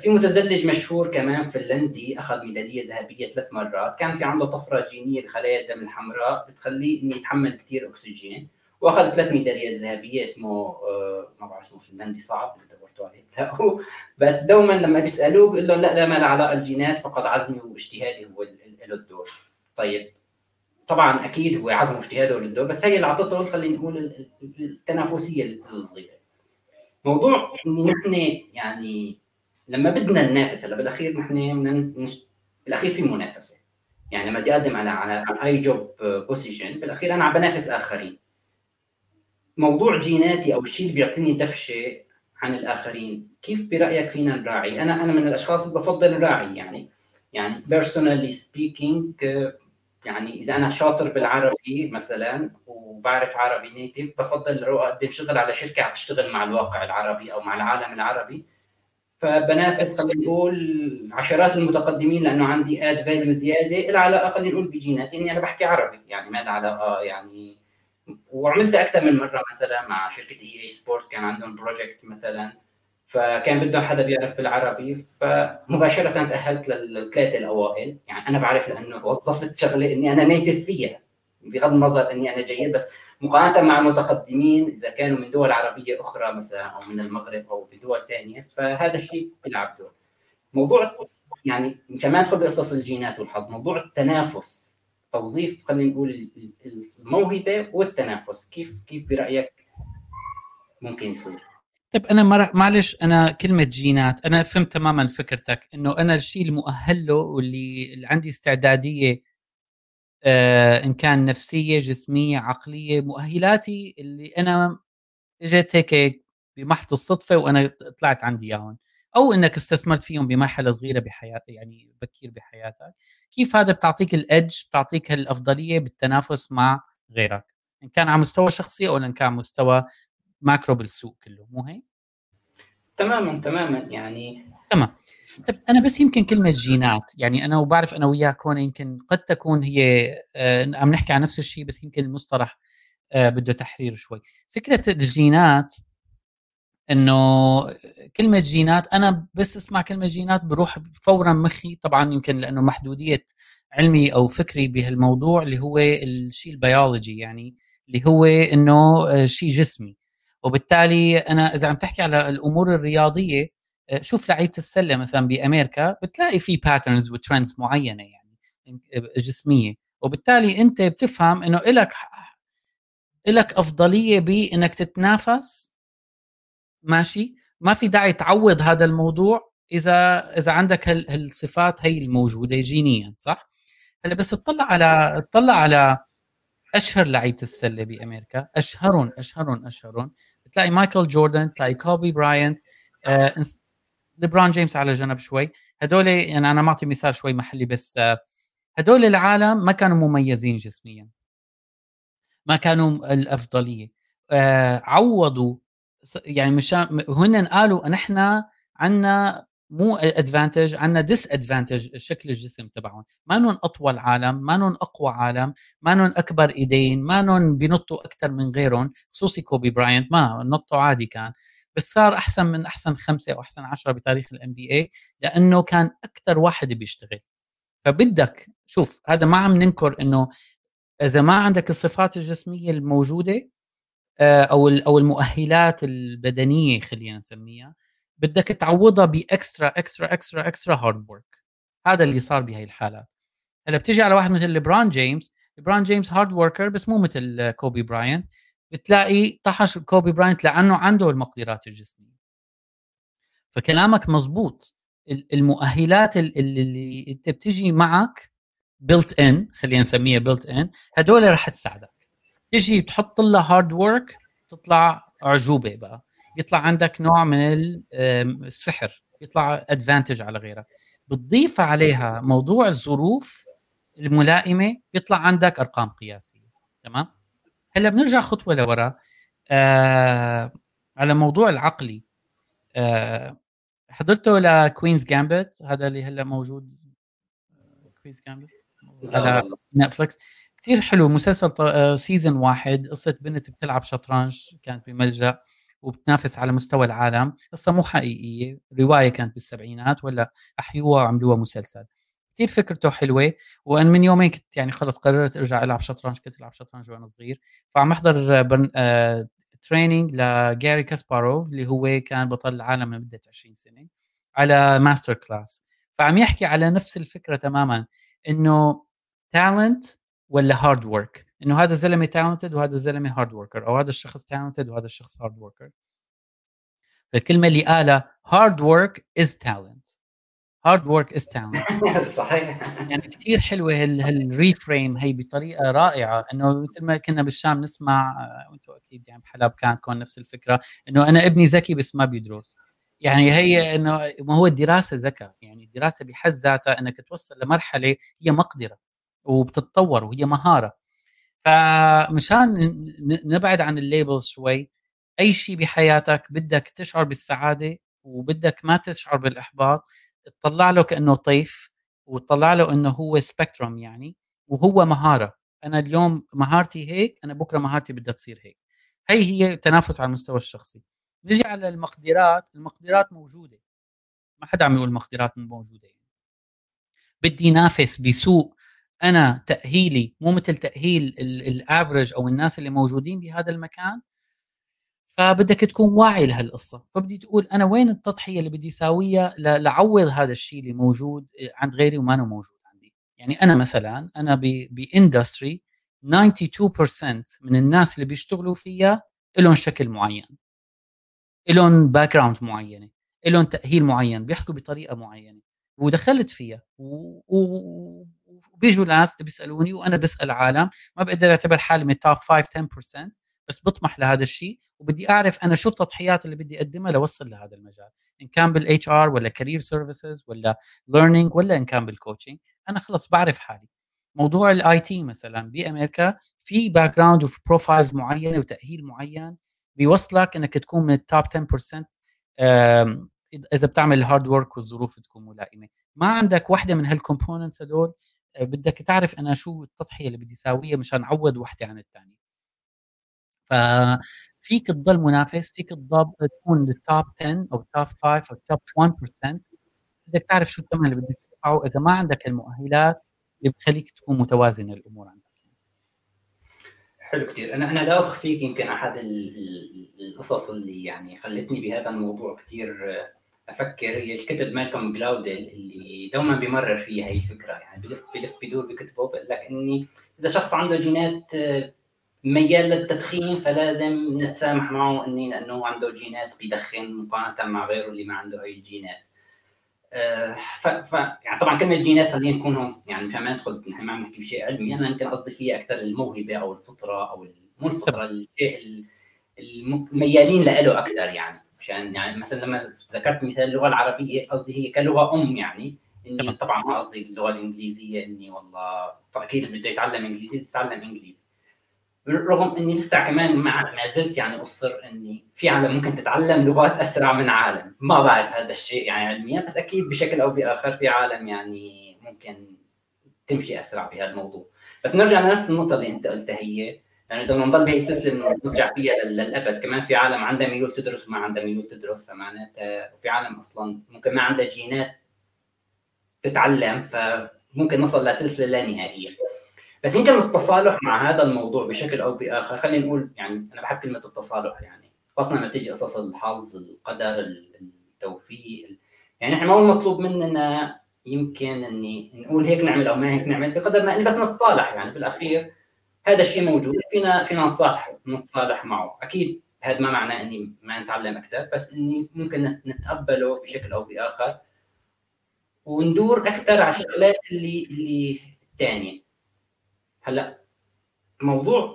في متزلج مشهور كمان فنلندي أخذ ميدالية ذهبية ثلاث مرات. كان في عنده طفرة جينية بخلايا الدم الحمراء بتخليه إنه يتحمل كثير أكسجين. وأخذ ثلاث ميداليات ذهبية اسمه آه، ما بعرف اسمه فنلندي صعب اللي دورتوا عليه. تلاقوه بس دوما لما بيسألوه بيقول لهم لا لا ما له علاقة الجينات فقط عزمي واجتهادي هو له الدور. طيب طبعا أكيد هو عزمه واجتهاده للدور بس هي اللي أعطته خلينا نقول التنافسية الصغيرة. موضوع اني نحن يعني لما بدنا ننافس هلا بالأخير نحن نش... بالأخير في منافسة. يعني لما بدي أقدم على على اي job position بالأخير أنا عم بنافس آخرين. موضوع جيناتي أو الشيء اللي بيعطيني دفشة عن الآخرين كيف برأيك فينا نراعي؟ أنا أنا من الأشخاص اللي بفضل نراعي يعني يعني personally speaking يعني إذا أنا شاطر بالعربي مثلا وبعرف عربي native بفضل أقدم شغل على شركة عم تشتغل مع الواقع العربي أو مع العالم العربي. فبنافس خلينا نقول عشرات المتقدمين لأنه عندي add value زيادة لها علاقه خلينا نقول بجيناتي اني أنا بحكي عربي يعني ما لها علاقة يعني وعملتها أكثر من مرة مثلا مع شركة EA Sports كان عندهم project مثلا. فكان بدهم حدا بيعرف بالعربي فمباشرة تأهلت للثلاثة الأوائل. يعني أنا بعرف لأنه وظفت شغلة إني أنا native فيها بغض النظر إني أنا جيد بس مقارنة مع المتقدمين إذا كانوا من دول عربية أخرى مثلا أو من المغرب أو بدول ثانية فهذا الشيء بيلعب دور. موضوع يعني كمان ندخل بقصص الجينات والحظ، موضوع التنافس توظيف خلينا نقول الموهبة والتنافس، كيف كيف برأيك ممكن يصير؟ طيب أنا معلش أنا كلمة جينات أنا فهمت تماما فكرتك إنه أنا الشيء المؤهل له واللي اللي عندي استعدادية إن كان نفسية جسمية عقلية مؤهلاتي اللي أنا اجت هيك بمحض الصدفة وأنا طلعت عندي إياهم. أو إنك استثمرت فيهم بمرحلة صغيرة بحياتك يعني بكير بحياتك. كيف هذا بتعطيك الإدج بتعطيك الافضليه بالتنافس مع غيرك؟ إن كان على مستوى شخصي أو إن كان مستوى ماكرو بالسوق كله مو هيك؟ تماما تماما يعني تمام. طيب أنا بس يمكن كلمة جينات يعني أنا وبعرف أنا وياك هون يمكن قد تكون هي آه عم نحكي عن نفس الشيء بس يمكن المصطلح آه بده تحرير شوي. فكرة الجينات إنه كلمة جينات أنا بس أسمع كلمة جينات بروح فورا مخي طبعا يمكن لأنه محدودية علمي أو فكري بهالموضوع اللي هو الشيء البيولوجي يعني اللي هو إنه آه، شيء جسمي. وبالتالي أنا إذا عم تحكي على الأمور الرياضية شوف لعيبة السلة مثلا بامريكا بتلاقي في patterns و trends معينة يعني جسمية. وبالتالي أنت بتفهم إنه لك لك أفضلية بإنك تتنافس. ماشي؟ ما في داعي تعوض هذا الموضوع اذا إذا عندك هالصفات هي الموجودة جينيا صح؟ هلأ بس تطلع على تطلع على أشهر لعيبة السلة بامريكا اشهرهم اشهرهم أشهرهم. بتلاقي مايكل جوردن تلاقي كوبي براينت آه ليبرون جيمس على جنب شوي. هدول يعني أنا معطي مثال شوي محلي بس آه هدول العالم ما كانوا مميزين جسميا. ما كانوا الأفضلية. آه عوضوا يعني مشان هن قالوا نحن عندنا مو advantage عندنا disadvantage شكل الجسم تبعهم. ما نون أطول عالم ما نون أقوى عالم ما نون أكبر إيدين ما نون بينطوا أكثر من غيرهم خصوصي كوبي براينت ما نطوا عادي كان. بس صار أحسن من أحسن خمسة أو أحسن عشرة بتاريخ ال NBA لأنه كان أكثر واحد بيشتغل. فبدك شوف هذا ما عم ننكر إنه إذا ما عندك الصفات الجسمية الموجودة آه، أو أو المؤهلات البدنية خلينا نسميها بدك تعوضها ب extra extra extra extra hard work هذا اللي صار بهي الحالات. هلأ بتيجي على واحد مثل ليبرون جيمس ليبرون جيمس hard worker بس مو مثل كوبي براينت بتلاقي طحش كوبي براينت لأنه عنده المقدرات الجسمية. فكلامك مزبوط المؤهلات اللي انت بتجي معك built in خلينا نسميها built in هدول رح تساعدك. تجي تحط لها hard work تطلع أعجوبة بقى. يطلع عندك نوع من السحر. يطلع advantage على غيرك. بتضيف عليها موضوع الظروف الملائمة بيطلع عندك أرقام قياسية. تمام؟ هلا بنرجع خطوة لورا. آه على موضوع العقلي. آه حضرته ل Queen's Gambit هذا اللي هلا موجود. Queen's Gambit على نتفلكس كثير حلو مسلسل season واحد. قصة بنت بتلعب شطرنج كانت بملجأ وبتنافس على مستوى العالم. قصة مو حقيقية رواية كانت بالسبعينات ولا أحيوها وعملوها مسلسل. كثير فكرته حلوة وأنا من يومين كنت يعني خلص قررت أرجع ألعب شطرنج كنت ألعب شطرنج وأنا صغير. فعم. آه... training لجاري كاسباروف اللي هو كان بطل العالم لمدة 20 سنة على MasterClass فعم يحكي على نفس الفكرة تماما إنه talent ولا hard work إنه هذا الزلمة talented وهذا الزلمة hard worker أو هذا الشخص talented وهذا الشخص hard worker فالكلمة اللي قالها hard work is talent hard work is talent صحيح. يعني كثير حلوة هال reframe هي بطريقة رائعة. إنه مثل ما كنا بالشام نسمع آه، وأنتم أكيد يعني بحلب كانت كون نفس الفكرة إنه أنا ابني ذكي بس ما بيدرس يعني هي إنه ما هو الدراسة ذكاء. يعني الدراسة بحد ذاتها إنك توصل لمرحلة هي مقدرة وبتتطور وهي مهارة. فمشان نبعد عن ال labels شوي أي شيء بحياتك بدك تشعر بالسعادة وبدك ما تشعر بالإحباط تطلع له كأنه طيف وتطلع له إنه هو spectrum يعني وهو مهارة. أنا اليوم مهارتي هيك أنا بكرة مهارتي بدها تصير هيك. هي هي تنافس على المستوى الشخصي. نجي على المقدرات المقدرات موجودة. ما حدا عم يقول المقدرات مو موجودة. بدي نافس بسوق أنا تأهيلي مو مثل تأهيل ال average أو الناس اللي موجودين بهذا المكان فبدك تكون واعي لهالقصة. فبدي تقول أنا وين التضحية اللي بدي اساويها لعوض هذا الشيء اللي موجود عند غيري وما موجود عندي. يعني أنا مثلا أنا ب industry 92% من الناس اللي بيشتغلوا فيها لهم شكل معين. لهم background معينة. لهم تأهيل معين. بيحكوا بطريقة معينة. ودخلت فيها. و... و... وبيجوا ناس بيسألوني وأنا بسأل عالم. ما بقدر أعتبر حالي من top 5 10% بس بطمح لهذا الشيء وبدي أعرف أنا شو التضحيات اللي بدي أقدمها لوصل لهذا المجال. إن كان بال HR ولا career services ولا learning ولا إن كان بال coaching أنا خلص بعرف حالي. موضوع ال IT مثلا بأمريكا في background وفي profiles معينة وتأهيل معين بيوصلك إنك تكون من ال top 10% إذا بتعمل ال hard work والظروف تكون ملائمة. ما عندك وحدة من هال components هدول آه، بدك تعرف أنا شو التضحية اللي بدي اساويها مشان أعوض وحدة عن الثانية ففيك تضل منافس فيك تضل تكون ال top 10 أو ال top 5 أو ال top 1% بدك تعرف شو الثمن اللي بدك تدفعه. إذا ما عندك المؤهلات اللي بتخليك تكون متوازنه الأمور عندك. حلو كثير أنا أنا لا أخفيك يمكن أحد القصص اللي يعني خلتني بهذا الموضوع كثير أفكر. هي الكتب مالكم جلاودل اللي دوما بيمرر فيها هي الفكرة. يعني بلف بلف بدور بكتبه. بقول لك اني إذا شخص عنده جينات ميال للتدخين فلازم نتسامح معه إني لأنه عنده جينات بيدخن مقارنة مع غيره اللي ما عنده هي الجينات آه، ف, ف يعني طبعا كلمة جينات خلينا نكون هون يعني مشان ما ندخل نحن ما عم نحكي بشيء علمي أنا يمكن قصدي فيها أكثر الموهبة أو الفطرة أو مو الفطرة الشيء الميالين له أكثر يعني. مشان يعني مثلا لما ذكرت مثال اللغة العربية قصدي هي كلغة أم يعني إني طبعا ما قصدي اللغة الإنجليزية إني والله أكيد بده يتعلم إنجليزي يتعلم إنجليزي. رغم إني لسه كمان ما زلت يعني أصر إني في عالم ممكن تتعلم لغات أسرع من عالم. ما بعرف هذا الشيء يعني علميا بس أكيد بشكل أو بآخر في عالم يعني ممكن تمشي أسرع بهذا الموضوع. بس نرجع لنفس النقطة اللي أنت قلتها هي يعني إذا بدنا نضل بهي السلسلة نرجع فيها للأبد كمان في عالم عندها ميول تدرس وما عندها ميول تدرس فمعناتها وفي عالم أصلا ممكن ما عندها جينات تتعلم فممكن نصل لسلسلة لا نهائية. بس يمكن التصالح مع هذا الموضوع بشكل أو بآخر خلينا نقول يعني أنا بحب كلمة التصالح يعني. خاصة لما تيجي قصص الحظ القدر التوفيق يعني إحنا ما هو مطلوب مننا يمكن إني نقول هيك نعمل أو ما هيك نعمل بقدر ما إني بس نتصالح يعني. بالاخير هذا الشيء موجود فينا فينا نتصالح نتصالح معه. أكيد هذا ما معناه إني ما نتعلم أكثر بس إني ممكن نتقبله بشكل أو بآخر وندور أكثر على الشغلات اللي اللي الثانية هلا موضوع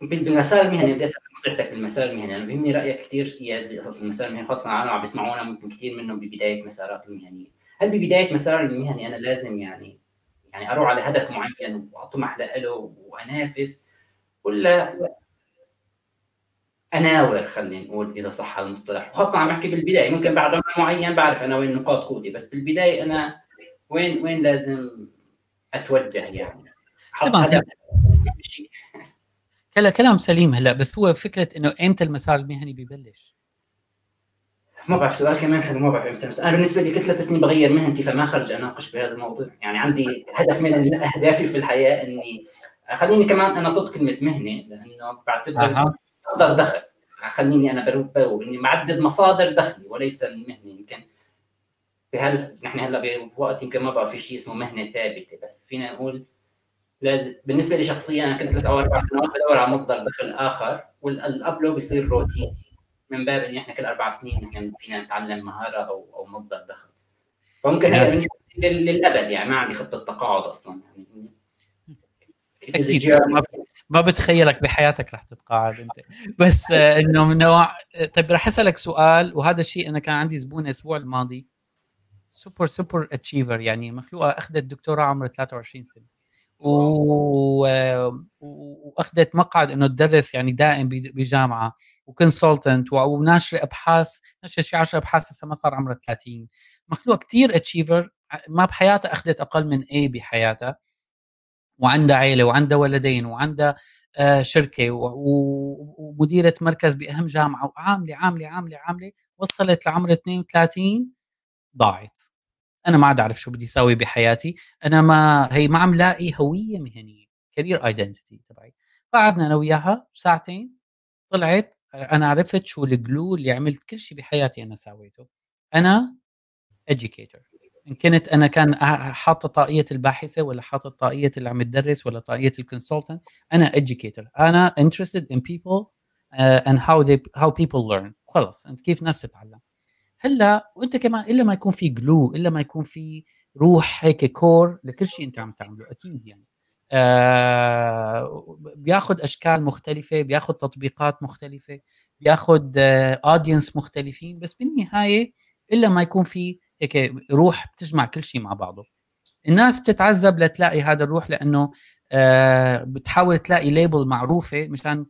بالمسار المهني بدي اسال نصيحتك بالمسار المهني أنا بيهمني رأيك كثير اياد بقصص المسار المهني خاصة العالم عم بيسمعونا ممكن كثير منهم ببداية مسارات المهنية. هل ببداية مسار المهني أنا لازم يعني يعني أروح على هدف معين وأطمح له وأنافس ولا أناور خلينا نقول إذا صح المصطلح وخاصة عم بحكي بالبداية ممكن بعد عمر معين بعرف أنا وين نقاط قوتي بس بالبداية أنا وين وين لازم أتوجه يعني. طبعا كلا كلام سليم هلا بس هو فكرة إنه إمتى المسار المهني ببلش ما بعرف سؤال كمان حلو ما بعرف إمتى أنا بالنسبة لي كنت ثلاث سنين بغير مهنتي فما خرج أناقش بهذا الموضوع. يعني عندي هدف من اهدافي في الحياة إني خليني كمان أنا ضد كلمة مهنة لأنه بعتبر أه. مصدر دخل. خليني أنا بروب إني معدد مصادر دخلي وليس المهنة. يمكن بهال نحن هلأ بوقت يمكن ما بقى في شيء اسمه مهنة ثابتة بس فينا نقول لازم بالنسبة لي شخصيا أنا كنت ثلاث أو أربع سنوات بدور على مصدر دخل آخر والابلو بيصير روتين من باب اني إحنا كل أربع سنين نحن فينا نتعلم مهارة أو أو مصدر دخل. فممكن هذا بالنسبة للأبد يعني ما عندي خطة تقاعد أصلا يعني. أكيد ما بتخيلك بحياتك رح تتقاعد أنت. بس آه، إنه من نوع طيب رح أسألك سؤال وهذا الشيء أنا كان عندي زبون الأسبوع الماضي. super super achiever يعني مخلوقة أخذت دكتوراه عمرها 23 سنة. و... وأخذت مقعد إنه تدرس يعني دائم بجامعة وكونسلتنت وناشره أبحاث نشر شي 10 أبحاث هسه ما صار عمرها 30 مخلوق كثير اتشيفر ما بحياتها أخذت أقل من اي بحياتها وعندها عيلة وعندها ولدين وعندها آه شركة ومديرة مركز بأهم جامعة وعاملة عاملة عاملة عاملة وصلت لعمر 32 ضاعت. أنا ما عاد أعرف شو بدي أسوي بحياتي. أنا ما هي ما عم لاقي هوية مهنية career identity تبعي. قعدنا أنا وياها ساعتين طلعت أنا عرفت شو ال glue اللي عملت كل شيء بحياتي أنا سويته. أنا educator. إن كنت أنا كان حاطة طاقية الباحثة ولا حاطة طاقية اللي عم تدرس ولا طاقية ال consultant أنا educator. أنا interested in people uh, and how they how people learn. خلص أنت كيف ناس تتعلم؟ هلأ وإنت كمان إلا ما يكون في glue إلا ما يكون في روح هيك core لكل شيء أنت عم تعمله أكيد يعني. آه بياخذ أشكال مختلفة بياخذ تطبيقات مختلفة بياخذ audience آه مختلفين بس بالنهاية إلا ما يكون في هيك روح بتجمع كل شيء مع بعضه. الناس بتتعذب لتلاقي هذا الروح لأنه آه بتحاول تلاقي label معروفة مشان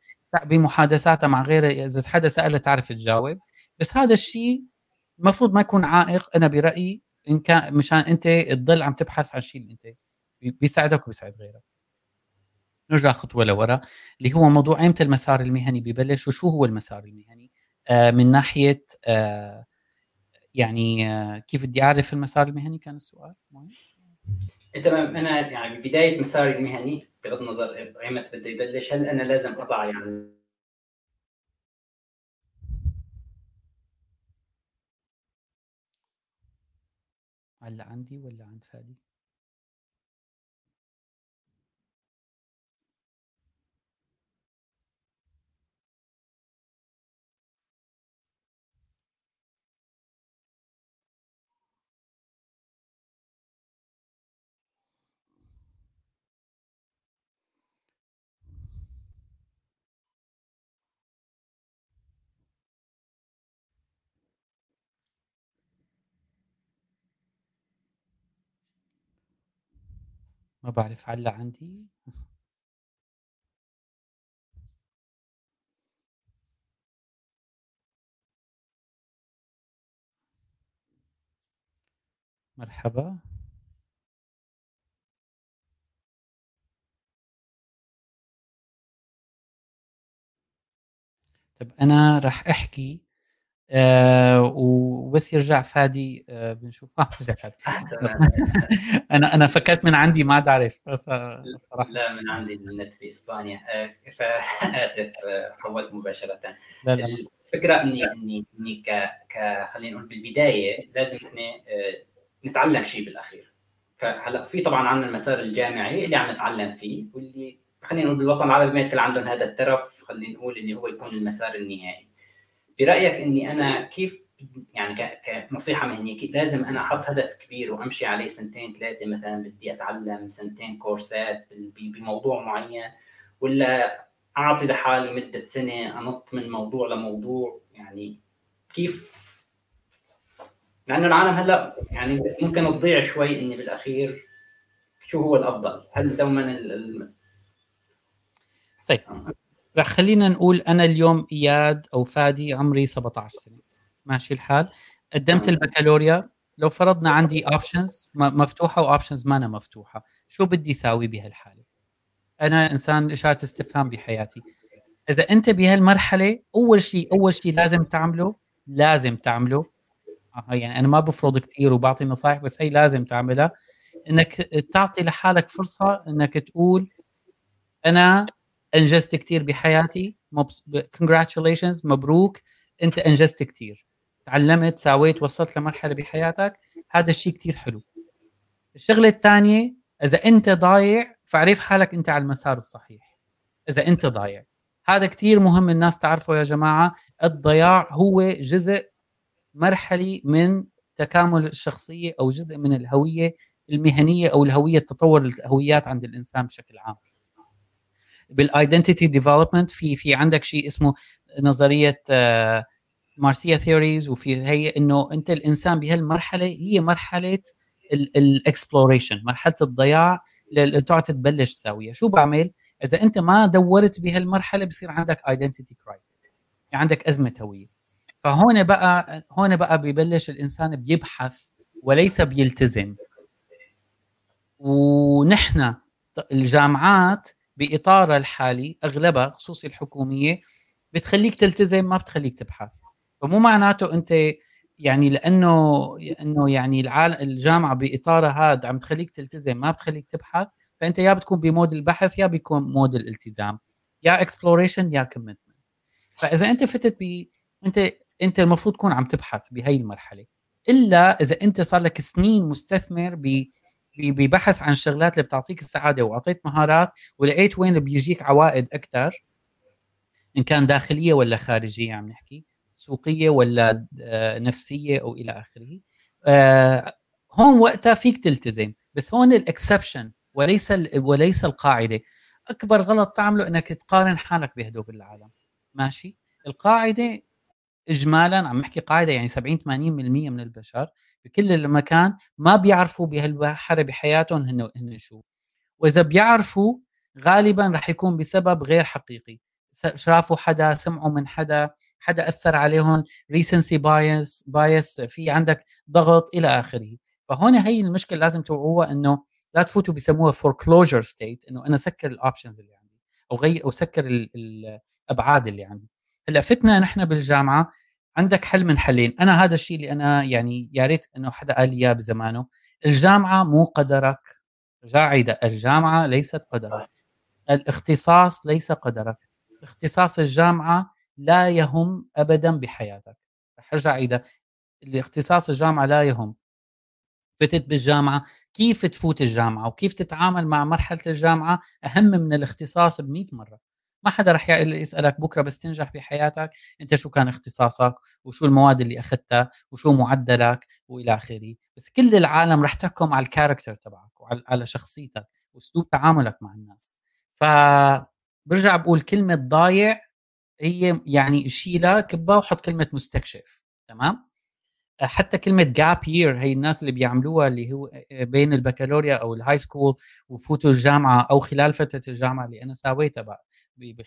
بمحادثاتها مع غيرها إذا حدا سألها تعرف تجاوب. بس هذا الشيء المفروض ما يكون عائق. أنا برأيي إن كان مشان أنت تضل عم تبحث عن اللي أنت بيساعدك وبيساعد غيرك. نرجع خطوة لورا اللي هو موضوع إمتى المسار المهني ببلش وشو هو المسار المهني؟ آه من ناحية آه يعني آه كيف بدي أعرف المسار المهني؟ كان السؤال. تمام. أنا يعني ببدايه مساري المهني بغض النظر ايمتى بده يبلش هل أنا لازم أضع يعني هلا عندي ولا عند فادي؟ ما بعرف هلا عندي. مرحبا. طب أنا راح أحكي آه وبس يرجع فادي آه بنشوف. آه رجع فادي أنا أنا فكرت من عندي ما أعرف. بس آه، بصراحه لا من عندي النت في إسبانيا. آه فاسف آه حولت مباشرة. لا لا. الفكرة إني إني إني ك ك خلينا نقول بالبداية لازم إحنا آه نتعلم شيء بالأخير. فهلأ في طبعا عندنا المسار الجامعي اللي عم نتعلم فيه واللي خلينا نقول بالوطن العربي ما عندهم هذا الترف خلينا نقول اللي هو يكون المسار النهائي. برأيك إني أنا كيف يعني كنصيحة مهنية لازم أنا أحط هدف كبير وأمشي عليه سنتين ثلاثة مثلا بدي أتعلم سنتين كورسات بموضوع معين ولا أعطي لحالي مدة سنة أنط من موضوع لموضوع؟ يعني كيف؟ لأنه العالم هلأ يعني ممكن تضيع شوي إني بالأخير شو هو الأفضل؟ هل دوما ال... طيب. رح خلينا نقول أنا اليوم إياد أو فادي عمري 17 سنة. ماشي الحال. قدمت البكالوريا. لو فرضنا عندي options مفتوحة و options ما أنا مفتوحة. شو بدي أساوي بهالحالة؟ أنا إنسان اشاره استفهام بحياتي. إذا أنت بهالمرحلة أول شيء أول شيء لازم تعمله لازم تعمله. آه، يعني أنا ما بفرض كثير وبعطي نصائح بس هي لازم تعملها. إنك تعطي لحالك فرصة إنك تقول أنا انجزت كثير بحياتي. كونجراتulations مبروك. انت انجزت كثير تعلمت سويت وصلت لمرحلة بحياتك. هذا الشيء كثير حلو. الشغلة الثانية إذا أنت ضايع فاعرف حالك أنت على المسار الصحيح. إذا أنت ضايع. هذا كثير مهم الناس تعرفه يا جماعة. الضياع هو جزء مرحلي من تكامل الشخصية أو جزء من الهوية المهنية أو الهوية تطور الهويات عند الإنسان بشكل عام. بال identity development في في عندك شيء اسمه نظرية مارسيا theories وفي هي إنه أنت الإنسان بهالمرحلة هي مرحلة ال exploration مرحلة الضياع اللي تقعد تبلش تساويها شو بعمل؟ إذا أنت ما دورت بهالمرحلة بصير عندك identity crisis عندك أزمة هوية. فهون بقى هون بقى ببلش الإنسان بيبحث وليس بيلتزم. ونحن الجامعات باطارها الحالي أغلبها خصوصي الحكومية بتخليك تلتزم ما بتخليك تبحث. فمو معناته أنت يعني لأنه انه يعني العالم الجامعة بإطارها هذا عم تخليك تلتزم ما بتخليك تبحث فأنت يا بتكون ب mood البحث يا بيكون mood الالتزام يا exploration يا commitment فإذا أنت فتت ب أنت أنت المفروض تكون عم تبحث بهي المرحلة. إلا إذا أنت صار لك سنين مستثمر ب ببحث عن الشغلات اللي بتعطيك السعادة وأعطيت مهارات ولقيت وين بيجيك عوائد أكثر إن كان داخلية ولا خارجية عم نحكي سوقية ولا آه، نفسية أو إلى آخره. آه، هون وقتها فيك تلتزم بس هون الاكسبشن وليس وليس القاعدة. أكبر غلط تعمله إنك تقارن حالك بهدول العالم. ماشي؟ القاعدة اجمالا عم نحكي قاعدة يعني 70 80% من البشر بكل المكان ما بيعرفوا بهالبحر بحياتهم هن شو. وإذا بيعرفوا غالبا رح يكون بسبب غير حقيقي. شافوا حدا سمعوا من حدا حدا أثر عليهم recency bias bias في عندك ضغط إلى آخره. فهون هي المشكلة لازم توعوها إنه لا تفوتوا بسموها foreclosure state إنه أنا سكر ال options اللي عندي أو غير أو سكر الأبعاد اللي عندي. هلأ فتنا نحن بالجامعة. عندك حل من حلين. أنا هذا الشيء اللي أنا يعني يا ريت إنه حدا قال لي إياه بزمانه. الجامعة مو قدرك. جاعده الجامعة ليست قدرك. الاختصاص ليس قدرك. اختصاص الجامعة لا يهم ابدا بحياتك. رح أرجع اذا الاختصاص الجامعة لا يهم. فتت بالجامعة. كيف تفوت الجامعة؟ وكيف تتعامل مع مرحلة الجامعة؟ أهم من الاختصاص ب مرة. ما حدا رح يسألك بكرة بس تنجح بحياتك أنت شو كان اختصاصك وشو المواد اللي أخذتها وشو معدلك وإلى آخره. بس كل العالم رح تحكم على ال character تبعك وعلى شخصيتك وأسلوب تعاملك مع الناس. ف برجع بقول كلمة ضايع هي يعني شيلها كبها وحط كلمة مستكشف تمام؟ حتى كلمة gap year هي الناس اللي بيعملوها اللي هو بين البكالوريا أو ال high school وفوتوا الجامعة أو خلال فترة الجامعة اللي أنا سويتها بقى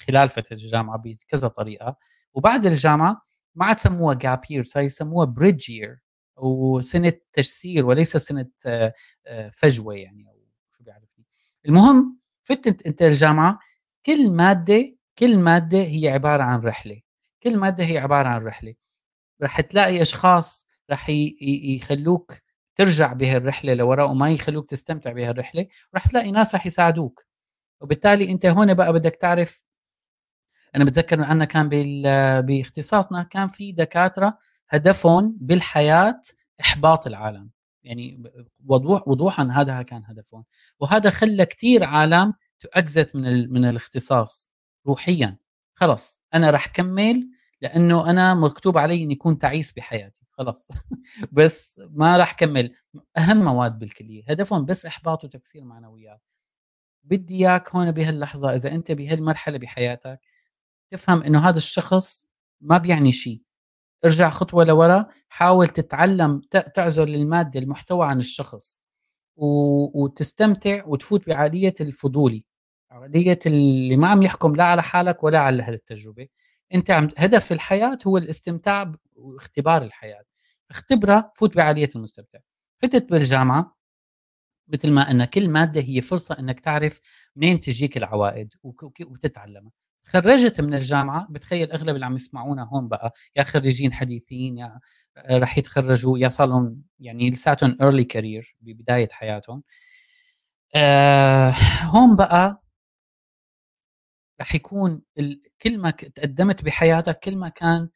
خلال فترة الجامعة بكذا طريقة. وبعد الجامعة ما عاد سموها جاب يير صار يسموها بريدج يير وسنة تجسير وليس سنة آه، آه، فجوة يعني أو شو بيعرفني. المهم فتت انت الجامعة كل مادة كل مادة هي عبارة عن رحلة كل مادة هي عبارة عن رحلة. رح تلاقي أشخاص رح يخلوك ترجع بهالرحلة لوراء وما يخلوك تستمتع بهالرحلة رح تلاقي ناس رح يساعدوك. وبالتالي انت هون بقى بدك تعرف أنا بتذكر عندنا كان باختصاصنا كان في دكاترة هدفهم بالحياة إحباط العالم. يعني وضوح وضوحا هذا كان هدفهم. وهذا خلى كثير عالم تأكزت من من الاختصاص روحيا. خلص أنا رح كمل لأنه أنا مكتوب علي إني اكون تعيس بحياتي خلاص. بس ما راح كمل أهم مواد بالكلية هدفهم بس إحباط وتكسير معنويات. بدي إياك هون بهاللحظة إذا أنت بهالمرحلة بحياتك تفهم إنه هذا الشخص ما بيعني شيء ارجع خطوة لورا حاول تتعلم تعزل المادة المحتوى عن الشخص وتستمتع وتفوت بعاليه الفضولي عمليه اللي ما عم يحكم لا على حالك ولا على هالتجربة. أنت عم هدف الحياة هو الاستمتاع واختبار الحياة. اختبرها فوت بعقلية المستمتع. فتت بالجامعة مثل ما ان كل مادة هي فرصة إنك تعرف منين تجيك العوائد وتتعلمها. تخرجت من الجامعة بتخيل أغلب اللي عم يسمعونا هون بقى يا خريجين حديثين يا رح يتخرجوا يا صار يعني لساتهم early career ببداية حياتهم. آه هون بقى رح يكون كل ما تقدمت بحياتك كل ما كان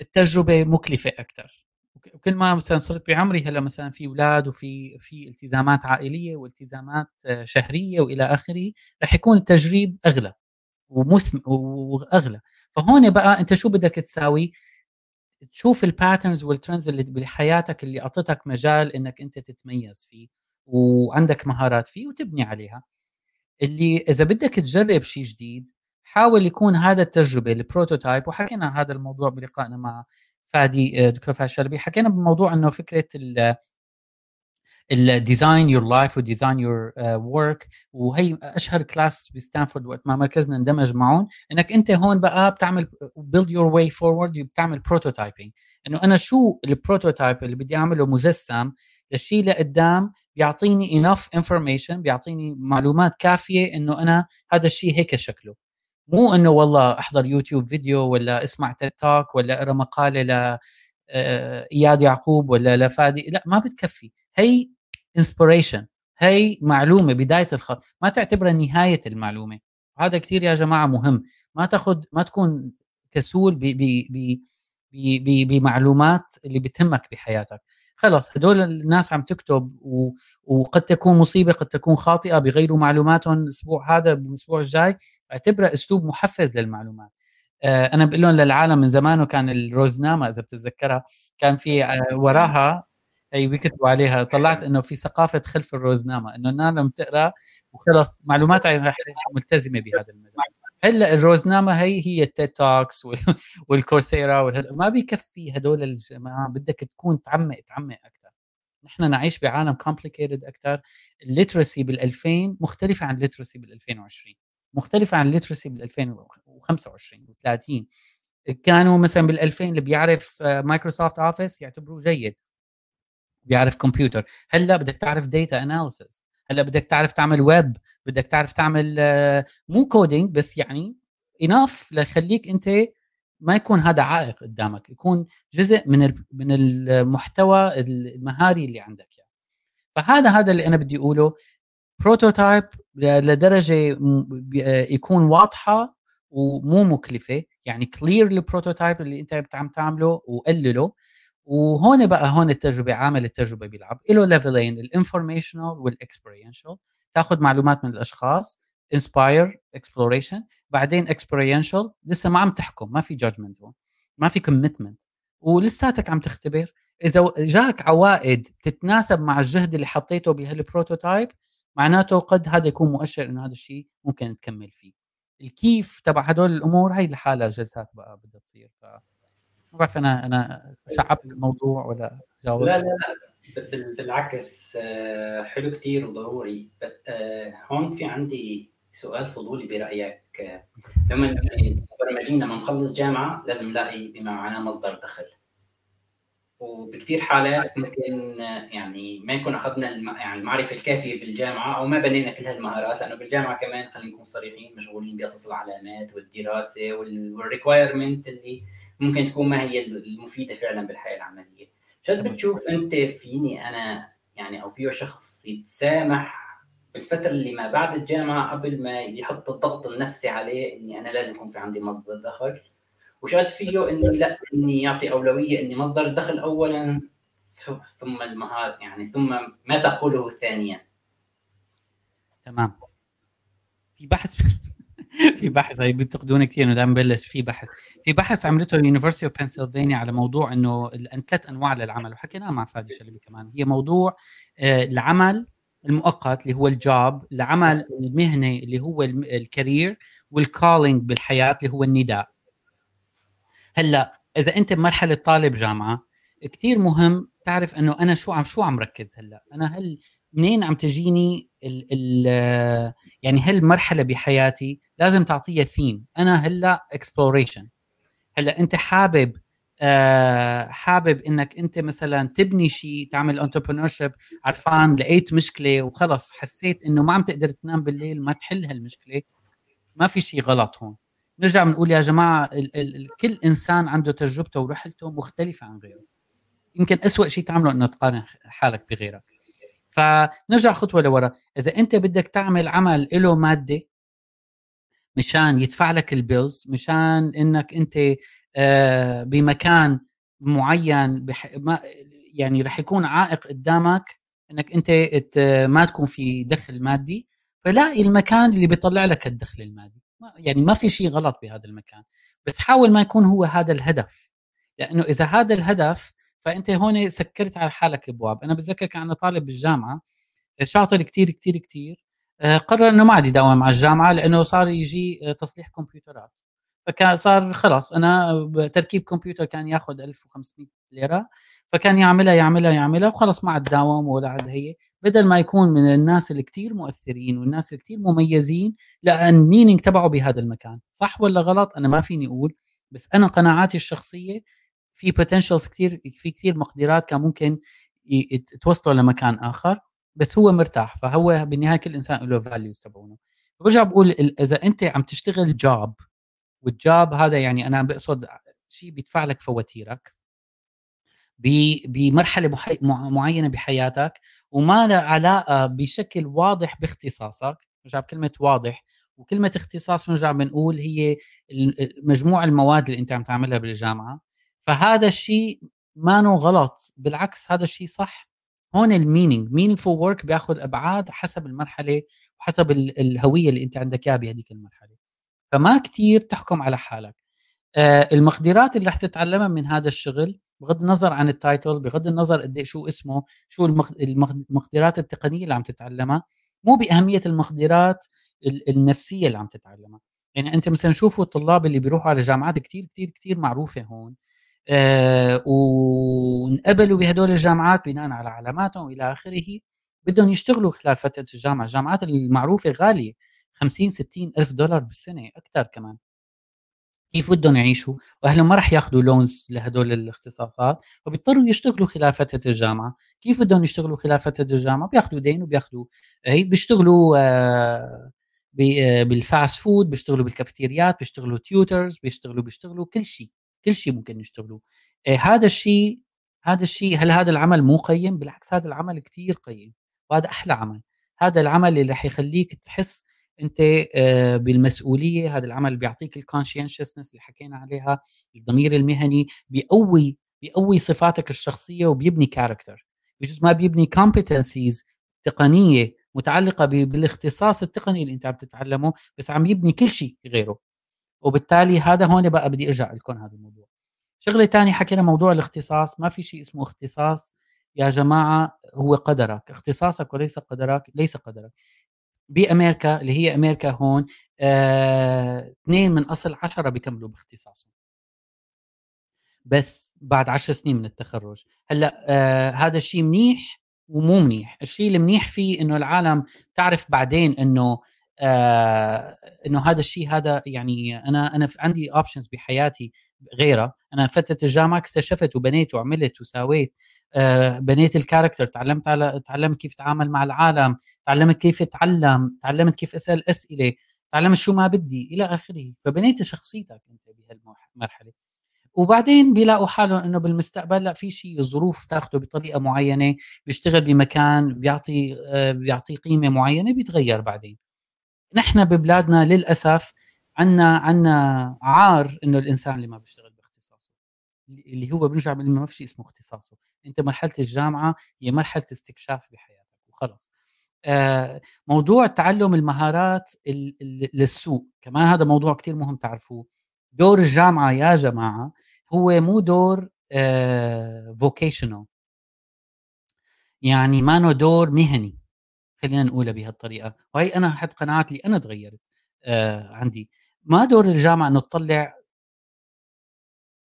التجربة مكلفة أكثر وكل ما مثلا صرت بعمري هلأ مثلا في أولاد وفي في التزامات عائلية والتزامات شهرية وإلى آخره رح يكون التجريب أغلى ومثم وأغلى. فهون بقى أنت شو بدك تساوي؟ تشوف ال patterns وال trends اللي بحياتك اللي أعطتك مجال إنك أنت تتميز فيه وعندك مهارات فيه وتبني عليها. اللي إذا بدك تجرب شيء جديد حاول يكون هذا التجربة ال prototype وحكينا هذا الموضوع بلقائنا مع فادي آه، دكتور فادي شلبي حكينا بموضوع إنه فكرة ال design your life و design your work وهي أشهر class بستانفورد وقت ما مركزنا اندمج معهم. إنك أنت هون بقى بتعمل build your way forward بتعمل prototyping إنه أنا شو ال prototype اللي بدي أعمله مجسم للشيء لقدام بيعطيني enough information بيعطيني معلومات كافية إنه أنا هذا الشيء هيك شكله. مو إنه والله أحضر يوتيوب فيديو ولا أسمع تيك توك ولا أقرأ مقالة ل آه، إياد يعقوب ولا لفادي لا ما بتكفي. هي inspiration هي معلومة بداية الخط. ما تعتبرها نهاية المعلومة. هذا كثير يا جماعة مهم. ما تاخذ ما تكون كسول بمعلومات اللي بتهمك بحياتك. خلص هدول الناس عم تكتب و... وقد تكون مصيبة قد تكون خاطئة بغيروا معلوماتهم الأسبوع هذا بالاسبوع الجاي. اعتبرها أسلوب محفز للمعلومات. آه أنا بقول لهم للعالم من زمان وكان الروزنامه إذا بتتذكرها كان في آه وراها هي بيكتبوا عليها طلعت إنه في ثقافة خلف الروزنامه إنه الناس لما تقرأ وخلص معلوماتها ملتزمة بهذا المجال. هلا الروزنامة هي هي ال TED Talks وال Coursera ما بيكفي هدول الجماعة بدك تكون تعمق تعمق أكثر نحن نعيش بعالم complicated أكثر ال literacy بال 2000 مختلفة عن ال literacy بال 2020 مختلفة عن ال literacy بال 2025 و30 كانوا مثلا بال 2000 اللي بيعرف Microsoft Office يعتبروه جيد. بيعرف كمبيوتر. هلأ بدك تعرف data analysis هلا بدك تعرف تعمل ويب بدك تعرف تعمل آه، مو coding بس يعني enough ليخليك انت ما يكون هذا عائق قدامك يكون جزء من من المحتوى المهاري اللي عندك يعني. فهذا هذا اللي أنا بدي أقوله. prototype لدرجة يكون واضحة ومو مكلفة. يعني clear ال prototype اللي أنت عم تعمله وقلله. وهون بقى هون التجربة عامل التجربة بيلعب. له level ين ال informational وال experiential تاخذ معلومات من الأشخاص inspire exploration بعدين experiential لسه ما عم تحكم ما في judgment هون ما في commitment ولساتك عم تختبر. إذا جاك عوائد تتناسب مع الجهد اللي حطيته بهال prototype معناته قد هذا يكون مؤشر إنه هذا الشيء ممكن تكمل فيه. الكيف تبع هدول الأمور هي لحالها جلسات بقى بدها تصير. ف بعرف أنا أنا شعبت الموضوع ولا جاوبت؟ لا لا لا. بالعكس آه، حلو كثير وضروري. بس آه، هون في عندي سؤال فضولي برأيك. لما البرمجيين لما نخلص جامعة لازم نلاقي بما معناه مصدر دخل. وبكثير حالات ممكن يعني ما يكون أخذنا يعني المعرفة الكافية بالجامعة أو ما بنينا كل هالمهارات لأنه بالجامعة كمان خلينا نكون صريحين مشغولين بقصص العلامات والدراسة والريكوايرمنت اللي ممكن تكون ما هي المفيدة فعلا بالحياة العملية. شد بتشوف أنت فيني أنا يعني أو فيه شخص يتسامح بالفترة اللي ما بعد الجامعة قبل ما يحط الضغط النفسي عليه إني أنا لازم يكون في عندي مصدر دخل؟ وشاد فيه إني لا إني يعطي أولوية إني مصدر الدخل اولا ثم المهارة يعني ثم ما تقوله ثانيا. تمام. في بحث في بحث هي بينتقدوني كثير إنه دائما ببلش في بحث. في بحث عملته ال University of Pennsylvania على موضوع إنه ثلاث أنواع للعمل. وحكيناه مع فادي شلبي كمان. هي موضوع آه، العمل المؤقت اللي هو ال job العمل المهني اللي هو ال career وال calling بالحياة اللي هو النداء. هلأ إذا أنت بمرحلة طالب جامعة كثير مهم تعرف إنه أنا شو عم شو عم ركز هلأ؟ أنا هل منين عم تجيني ال ال يعني هالمرحله بحياتي لازم تعطيها ثيم أنا هلأ exploration هلأ أنت حابب آه حابب إنك أنت مثلا تبني شيء تعمل entrepreneur عرفان لقيت مشكلة وخلص حسيت إنه ما عم تقدر تنام بالليل ما تحل هالمشكلة ما في شيء غلط هون. نرجع بنقول يا جماعة ال ال كل إنسان عنده تجربته ورحلته مختلفة عن غيره. يمكن أسوأ شيء تعمله إنه تقارن حالك بغيرك. فنرجع خطوة لورا. إذا أنت بدك تعمل عمل له مادة مشان يدفع لك البيلز مشان إنك أنت آه، بمكان معين بح... ما يعني رح يكون عائق قدامك إنك أنت ما تكون في دخل مادي فلاقي المكان اللي بيطلع لك الدخل المادي. يعني ما في شيء غلط بهذا المكان. بس حاول ما يكون هو هذا الهدف. لأنه إذا هذا الهدف فأنت هون سكرت على حالك الابواب أنا بتذكر كان طالب بالجامعة شاطر كتير كتير كتير آه، قرر إنه ما عاد يداوم على الجامعة لأنه صار يجي آه، تصليح كمبيوترات. فكان صار خلص أنا تركيب كمبيوتر كان ياخذ 1500 ليرة فكان يعملها يعملها يعملها وخلص ما عاد داوم ولا عاد هي بدل ما يكون من الناس اللي كثير مؤثرين والناس اللي كثير مميزين لأن meaning تبعه بهذا المكان. صح ولا غلط؟ أنا ما فيني أقول بس أنا قناعاتي الشخصية في potentials كثير في كثير مقدرات كان ممكن توصلوا لمكان آخر بس هو مرتاح فهو بالنهاية كل إنسان له values تبعونه. برجع بقول إذا أنت عم تشتغل job وال job هذا يعني أنا بقصد شيء بيدفع لك فواتيرك بمرحلة معينة بحياتك وما له علاقة بشكل واضح باختصاصك. نرجع بكلمة واضح وكلمة اختصاص بنرجع بنقول هي مجموع المواد اللي أنت عم تعملها بالجامعة. فهذا الشيء ما غلط بالعكس هذا الشيء صح. هون ال meaning meaning for work بياخذ أبعاد حسب المرحلة وحسب الهوية اللي أنت عندك إياها بهذيك المرحلة. فما كتير تحكم على حالك. آه المقدرات اللي رح تتعلمها من هذا الشغل بغض النظر عن ال title بغض النظر قد إيه شو اسمه شو المقدرات التقنية اللي عم تتعلمها مو بأهمية المقدرات النفسية اللي عم تتعلمها. يعني أنت مثلا شوفوا الطلاب اللي بيروحوا على جامعات كتير كتير كتير معروفة هون. آه وانقبلوا بهدول الجامعات بناء على علاماتهم وإلى آخره. بدهم يشتغلوا خلال فترة الجامعة. الجامعات المعروفة غالية 50 60 ألف دولار بالسنة أكثر كمان. كيف بدهم يعيشوا؟ وأهلهم ما راح ياخذوا لونز لهدول الاختصاصات فبيضطروا يشتغلوا خلال فترة الجامعة. كيف بدهم يشتغلوا خلال فترة الجامعة؟ بياخذوا دين وبياخذوا هي بيشتغلوا آه، آه، بال fast food بيشتغلوا بالكافيتيريات بيشتغلوا tutors بيشتغلوا بيشتغلوا كل شيء. كل شيء ممكن يشتغلوا آه، هذا الشيء هذا الشيء هل هذا العمل مو قيم؟ بالعكس هذا العمل كتير قيم وهذا أحلى عمل. هذا العمل اللي رح يخليك تحس أنت آه، بالمسؤولية هذا العمل بيعطيك ال conscientiousness اللي حكينا عليها الضمير المهني بيقوي بيقوي صفاتك الشخصية وبيبني character بجوز ما بيبني كومبتنسيز تقنية متعلقة بالاختصاص التقني اللي أنت عم تتعلمه بس عم يبني كل شيء غيره. وبالتالي هذا هون بقى بدي أرجع لكم هذا الموضوع. شغلة ثانية حكينا موضوع الاختصاص ما في شيء اسمه اختصاص. يا جماعة هو قدرك. اختصاصك وليس قدرك ليس قدرك. بأمريكا اللي هي أمريكا هون آه، اثنين من أصل عشرة بيكملوا باختصاصهم. بس بعد عشر سنين من التخرج. هلأ آه هذا الشيء منيح ومو منيح. الشيء المنيح فيه إنه العالم تعرف بعدين إنه آه إنه هذا الشيء هذا يعني أنا أنا عندي options بحياتي غيرها أنا فتره الجامعة اكتشفت وبنيت وعملت وساويت آه بنيت ال character تعلمت على تعلمت كيف أتعامل مع العالم تعلمت كيف أتعلم تعلمت كيف أسأل أسئلة تعلمت شو ما بدي إلى آخره. فبنيت شخصيتك أنت بهالمرحلة. وبعدين بيلاقوا حالهم إنه بالمستقبل لا في شيء ظروف تاخذه بطريقة معينة بيشتغل بمكان بيعطي آه، بيعطي قيمة معينة بيتغير بعدين. نحن ببلادنا للأسف عنا عنا عار إنه الإنسان اللي ما بيشتغل باختصاصه اللي هو بنرجع ما في شيء اسمه اختصاصه. أنت مرحلة الجامعة هي مرحلة استكشاف بحياتك وخلص آه، موضوع تعلم المهارات للسوق كمان هذا موضوع كتير مهم تعرفوه. دور الجامعة يا جماعة هو مو دور فوكيشنال آه، يعني ما دور مهني. خلينا نقولها بهالطريقة. وهي أنا حد قناعات اللي أنا تغيرت آه عندي. ما دور الجامعة إنه تطلع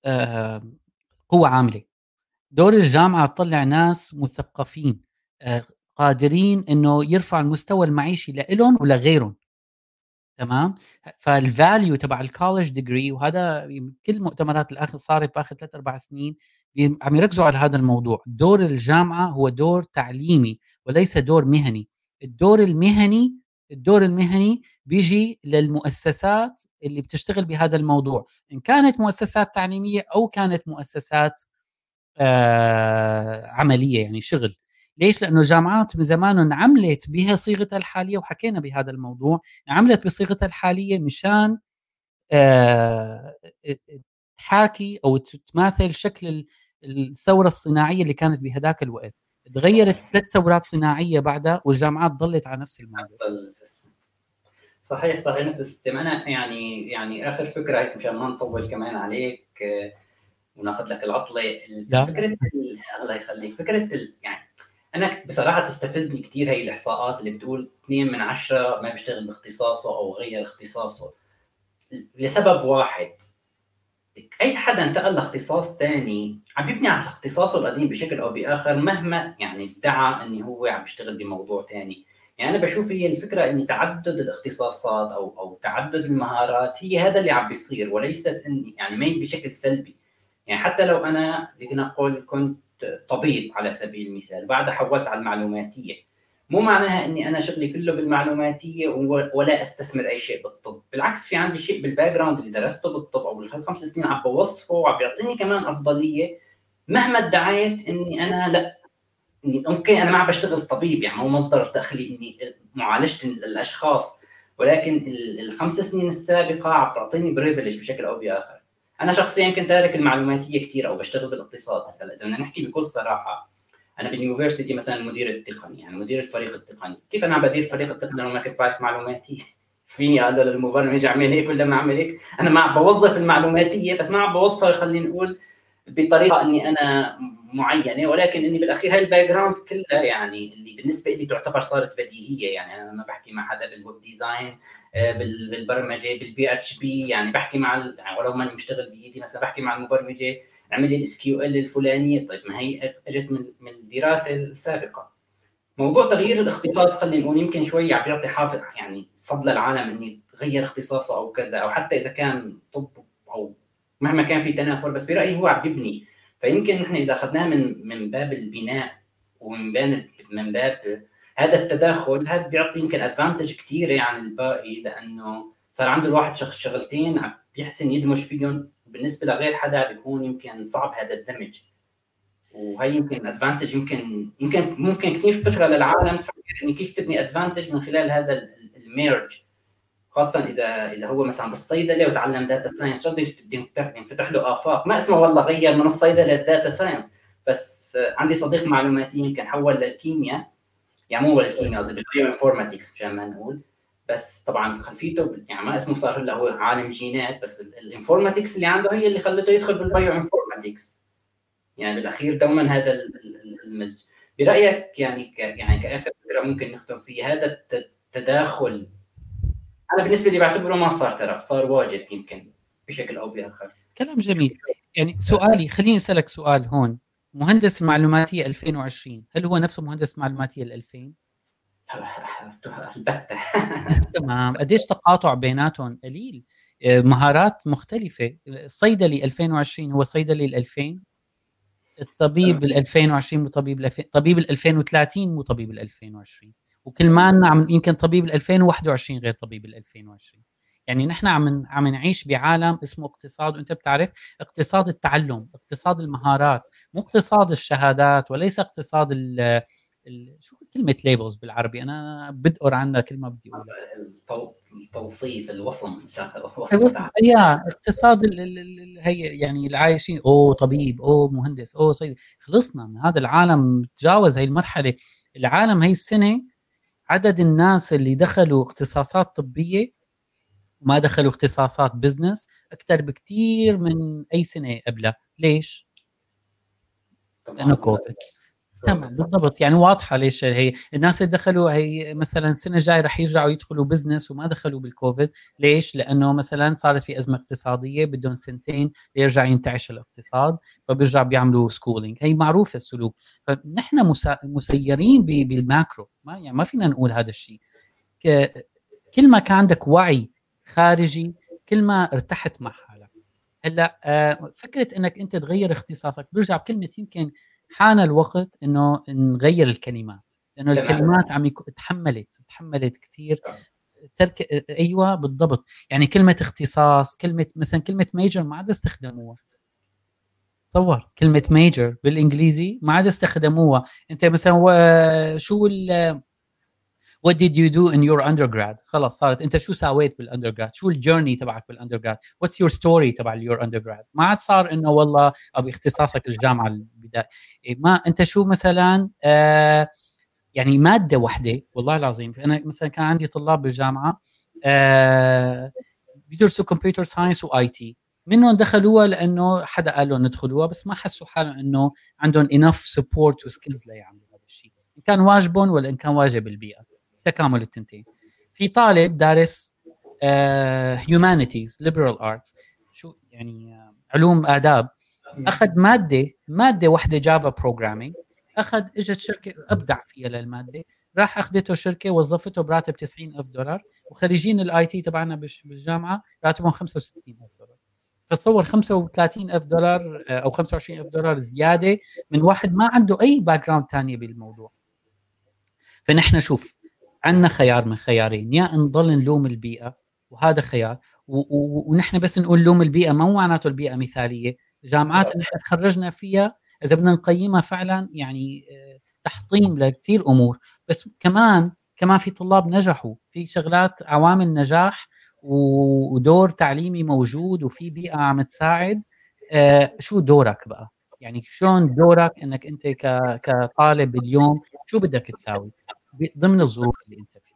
آه قوة عاملة. دور الجامعة تطلع ناس مثقفين آه قادرين إنه يرفع المستوى المعيشي لإلهم ولغيرهم تمام؟ فال value تبع ال college degree وهذا كل المؤتمرات الآخر صارت باخر ثلاث أربع سنين عم يركزوا على هذا الموضوع. دور الجامعة هو دور تعليمي وليس دور مهني. الدور المهني الدور المهني بيجي للمؤسسات اللي بتشتغل بهذا الموضوع. إن كانت مؤسسات تعليمية أو كانت مؤسسات آه عملية يعني شغل. ليش؟ لأنه الجامعات من زمان عملت بها صيغتها الحالية وحكينا بهذا الموضوع، عملت بصيغتها الحالية مشان آه تحاكي أو تماثل شكل الثورة الصناعية اللي كانت بهذاك الوقت، تغيرت ثلاث ثورات صناعية بعدها والجامعات ضلت على نفس الموضوع. صحيح صحيح نفس السيستم أنا يعني يعني آخر فكرة هيك مشان ما نطول كمان عليك آه، وناخذ لك العطلة لا. فكرة الله يخليك فكرة يعني أنا بصراحة تستفزني كثير هي الإحصاءات اللي بتقول 2 من 10 ما بيشتغل باختصاصه أو غير اختصاصه لسبب واحد أي حدا انتقل لاختصاص ثاني عم يبني على اختصاصه القديم بشكل أو بآخر مهما يعني ادعى انه هو عم بيشتغل بموضوع ثاني يعني أنا بشوف هي الفكرة ان تعدد الاختصاصات أو أو تعدد المهارات هي هذا اللي عم بيصير وليست إني يعني ما بشكل سلبي. يعني حتى لو أنا لنقول كنت طبيب على سبيل المثال بعدها حولت على المعلوماتية مو معناها إني أنا شغلي كله بالمعلوماتية ولا أستثمر أي شيء بالطب. بالعكس في عندي شيء بال background اللي درسته بالطب أو بالخمس سنين عم بوصفه وعم بيعطيني كمان أفضلية مهما ادعيت إني أنا لا. إني okay أنا ما عم بشتغل طبيب يعني مو مصدر دخلي إني معالجة الأشخاص ولكن الخمس سنين السابقة عم تعطيني privilege بشكل أو بآخر. أنا شخصيا كنت تارك المعلوماتية كثير أو بشتغل بالاقتصاد مثلا إذا بدنا نحكي بكل صراحة. أنا بال university مثلا المدير التقني يعني مدير الفريق التقني. كيف أنا بدير فريق التقني؟ لو ما كنت بعرف معلوماتي. فيني أقول للمبرمج أعمل هيك ولا ما أعمل هيك أنا ما بوظف المعلوماتية بس ما عم بوظفها خلينا نقول بطريقة إني أنا معينة. ولكن إني بالأخير هاي ال background كلها يعني اللي بالنسبة لي تعتبر صارت بديهية. يعني أنا ما بحكي مع حدا بال web design آه، بالبرمجة بال PHP يعني بحكي مع ولو ماني مشتغل بإيدي مثلا بحكي مع المبرمجة اعمل لي ال SQL الفلانيه طيب ما هي اجت من من الدراسة السابقة. موضوع تغيير الاختصاص خلينا نقول يمكن شوي عم بيعطي حاجز يعني صد للعالم إني غير اختصاصه أو كذا أو حتى إذا كان طب أو مهما كان في تنافر بس برأيي هو عم بيبني فيمكن نحن إذا أخذناه من من باب البناء ومن باب من باب هذا التداخل هذا بيعطي يمكن advantage كثيره عن الباقي لأنه صار عنده الواحد شخص شغلتين بيحسن يدمج فيهم بالنسبة لغير حدا بيكون يمكن صعب هذا الدمج. وهي يمكن advantage يمكن يمكن ممكن كثير فكرة للعالم تفكر انه كيف تبني advantage من خلال هذا ال merge خاصة اذا إذا هو مثلا بالصيدلة وتعلم data science شو بده ينفتح له آفاق؟ ما اسمه والله غير من الصيدلة لل data science بس عندي صديق معلوماتي يمكن حول للكيمياء يعني مو بالكيمياء بال bioinformatics مشان ما نقول. بس طبعا خلفيته يعني ما اسمه صار هلا هو عالم جينات بس ال informatics اللي عنده هي اللي خلته يدخل بال bioinformatics يعني بالأخير دوما هذا ال mix برأيك يعني ك يعني كآخر فكرة ممكن نختم فيه هذا التداخل. أنا بالنسبة لي بعتبره ما صار ترف صار واجب يمكن بشكل أو بآخر. كلام جميل. يعني سؤالي خليني أسألك سؤال هون. مهندس المعلوماتية 2020 هل هو نفسه مهندس معلوماتية ال 2000 البتة تمام. قديش تقاطع بيناتهم؟ قليل. آه، مهارات مختلفة. الصيدلي 2020 هو صيدلي ال 2000 الطبيب ال 2020 مو طبيب ال 2000 طبيب ال 2030 مو طبيب ال 2020 وكل ما عم يمكن طبيب ال 2021 غير طبيب ال 2020 يعني نحن عم عم نعيش بعالم اسمه اقتصاد. وأنت بتعرف اقتصاد التعلم اقتصاد المهارات مو اقتصاد الشهادات وليس اقتصاد شو كلمة ليبلز بالعربي؟ أنا بدقر عنها كلمه بدي أقولها. التوصيف الوصم يا اقتصاد هي يعني العايشين أوه طبيب أوه مهندس أوه صيد. خلصنا من هذا العالم تجاوز هي المرحلة. العالم هي السنة عدد الناس اللي دخلوا اختصاصات طبية وما دخلوا اختصاصات business أكثر بكثير من أي سنة قبلها. ليش؟ لأنه كوفيد تمام بالضبط. يعني واضحة ليش هي الناس اللي دخلوا هي مثلا السنة الجايه رح يرجعوا يدخلوا business وما دخلوا بالكوفيد ليش؟ لأنه مثلا صارت في أزمة اقتصادية بدهم سنتين ليرجع ينتعش الاقتصاد فبيرجع بيعملوا schooling هي معروفة السلوك. فنحن مسيرين بال macro. ما يعني ما فينا نقول هذا الشيء. كل ما كان عندك وعي خارجي كل ما ارتحت مع حالك. هلأ آه، فكرة إنك أنت تغير اختصاصك برجع بكلمة يمكن حان الوقت إنه نغير الكلمات لأنه الكلمات عم يكون تحملت تحملت كثير ترك أيوه بالضبط. يعني كلمة اختصاص كلمة مثلا كلمة major ما عاد استخدموها. تصور كلمة major بالإنجليزي ما عاد استخدموها. أنت مثلا شو what did you do in your undergrad? خلص صارت. انت شو سويت بال undergrad شو ال journey تبعك بال undergrad what's your story تبع your undergrad ما عاد صار إنه والله أو اختصاصك الجامعة البداية. إيه، ما أنت شو مثلا آه يعني مادة واحدة والله العظيم. أنا مثلا كان عندي طلاب بالجامعة آه بيدرسوا computer science و IT منهم دخلوها لأنه حدا قال لهم ندخلوها بس ما حسوا حالهم إنه عندهم enough support و skills ليعملوا هذا الشيء. إن كان واجبهم ولا إن كان واجب البيئة. تكامل التنتين في طالب دارس humanities liberal arts شو يعني uh, علوم آداب. أخذ مادة مادة واحدة Java programming أخذ إجت شركة أبدع فيها للمادة. راح أخذته شركة وظفته براتب 90 ألف دولار. وخريجين ال IT تبعنا بالجامعة راتبهم 65 ألف دولار. فتصور 35 ألف دولار uh, أو 25 ألف دولار زيادة من واحد ما عنده أي background ثانية بالموضوع. فنحن شوف عندنا خيار من خيارين يا نضل نلوم البيئة وهذا خيار ونحن بس نقول لوم البيئة ما هو معناته البيئة مثالية؟ جامعات نحن تخرجنا فيها إذا بدنا نقيمها فعلا يعني آه، تحطيم لكثير أمور بس كمان كمان في طلاب نجحوا في شغلات عوامل نجاح ودور تعليمي موجود وفي بيئة عم تساعد آه، شو دورك بقى؟ يعني شلون دورك إنك أنت كطالب اليوم شو بدك تساوي؟ ضمن الظروف اللي أنت فيها.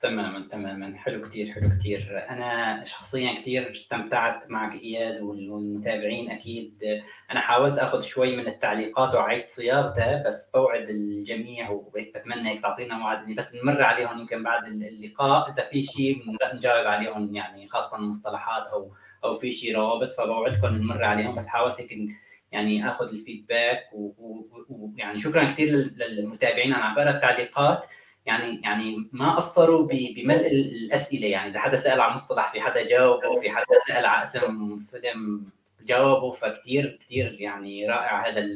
تماما تماما. حلو كثير حلو كثير أنا شخصيا كثير استمتعت معك إياد والمتابعين أكيد. أنا حاولت آخذ شوي من التعليقات وأعيد صياغتها بس بوعد الجميع وبتمنى هيك تعطينا موعد بس نمر عليهم يمكن بعد اللقاء. إذا في شيء نجاوب عليهم يعني خاصة المصطلحات أو أو في شيء روابط فبوعدكم نمر عليهم. بس حاولت هيك يعني آخذ الفيدباك ويعني شكرا كثير للمتابعين. عن عبارة التعليقات يعني يعني ما قصروا بملء الأسئلة. يعني إذا حدا سأل عن مصطلح في حدا جاوبه في حدا سأل عن اسم فيلم جاوبه فكتير كثير يعني رائع هذا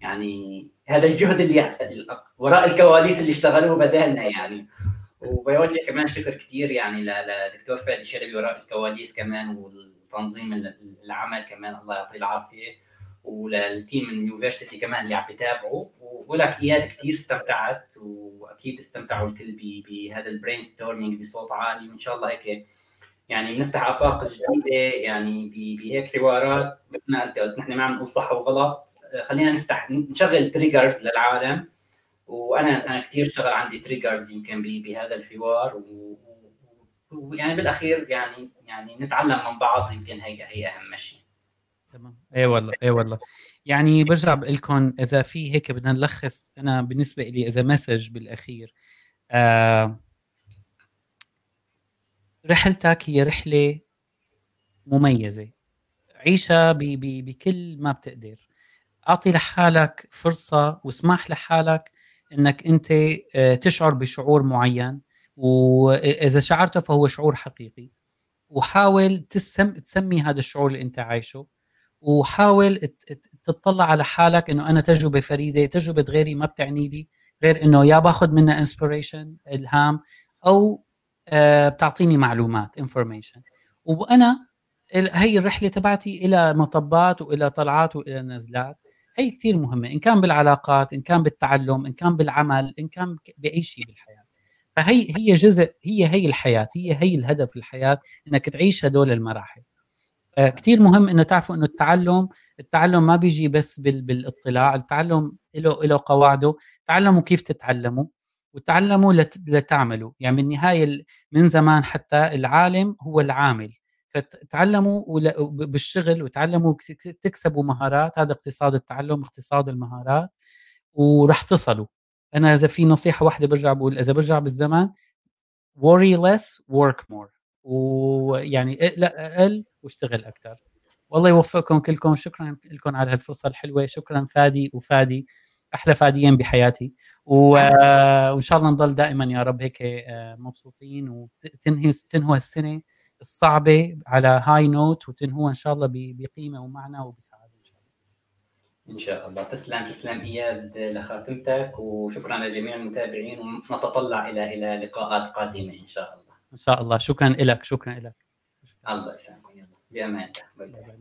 يعني هذا الجهد اللي وراء الكواليس اللي اشتغلوه بدالنا يعني. وبوجه كمان شكر كثير يعني لدكتور فادي الشلبي وراء الكواليس كمان وتنظيم العمل كمان. الله يعطيه العافية. ولل team من كمان اللي عم بيتابعوا ولك إياد كثير استمتعت وأكيد استمتعوا الكل بهذا ال brainstorming بصوت عالي وإن شاء الله هيك يعني بنفتح آفاق جديدة يعني بهيك حوارات مثل ما قلت قلت نحن ما عم نقول صح وغلط. خلينا نفتح نشغل triggers للعالم وأنا أنا كثير اشتغل عندي triggers يمكن بهذا الحوار ويعني بالأخير يعني يعني نتعلم من بعض يمكن هي هي أهم شيء تمام. اي والله اي والله. يعني برجع بقول لكم إذا في هيك بدنا نلخص أنا بالنسبة لي إذا message بالأخير آه رحلتك هي رحلة مميزة. عيشها بكل ما بتقدر. أعطي لحالك فرصة واسمح لحالك إنك أنت آه، تشعر بشعور معين وإذا شعرته فهو شعور حقيقي. وحاول تسم تسمي هذا الشعور اللي أنت عايشه. وحاول تطلع على حالك إنه أنا تجربة فريدة تجربة غيري ما بتعني لي غير إنه يا باخذ منها inspiration إلهام أو آه، بتعطيني معلومات information وأنا هي الرحلة تبعتي إلى مطبات وإلى طلعات وإلى نزلات. هي كثير مهمة إن كان بالعلاقات إن كان بالتعلم إن كان بالعمل إن كان بأي شيء بالحياة. فهي هي جزء هي هي الحياة هي هي الهدف في الحياة إنك تعيش هدول المراحل. كثير مهم إنه تعرفوا إنه التعلم التعلم ما بيجي بس بالاطلاع التعلم له له قواعده. تعلموا كيف تتعلموا وتعلموا لتعملوا. يعني بالنهايه من زمان حتى العالم هو العامل. فتعلموا بالشغل وتعلموا تكسبوا مهارات. هذا اقتصاد التعلم اقتصاد المهارات. ورح تصلوا. أنا إذا في نصيحة واحدة برجع بقول إذا برجع بالزمان worry less work more. ويعني اقلق أقل واشتغل أكثر والله يوفقكم كلكم. شكرا لكم على هالفرصة الحلوة. شكرا فادي وفادي أحلى فاديين بحياتي. وإن شاء الله نضل دائما يا رب هيك آه، مبسوطين وتنهي تنهوا السنة الصعبة على هاي نوت وتنهوها إن شاء الله بقيمة ومعنى وبسعادة إن شاء الله. إن شاء الله. تسلم تسلم إياد لخاتمتك وشكرا لجميع المتابعين. ونتطلع إلى إلى لقاءات قادمة إن شاء الله. إن شاء الله شكرا لك شكرا لك. الله يسلمك يلا بأمان الله.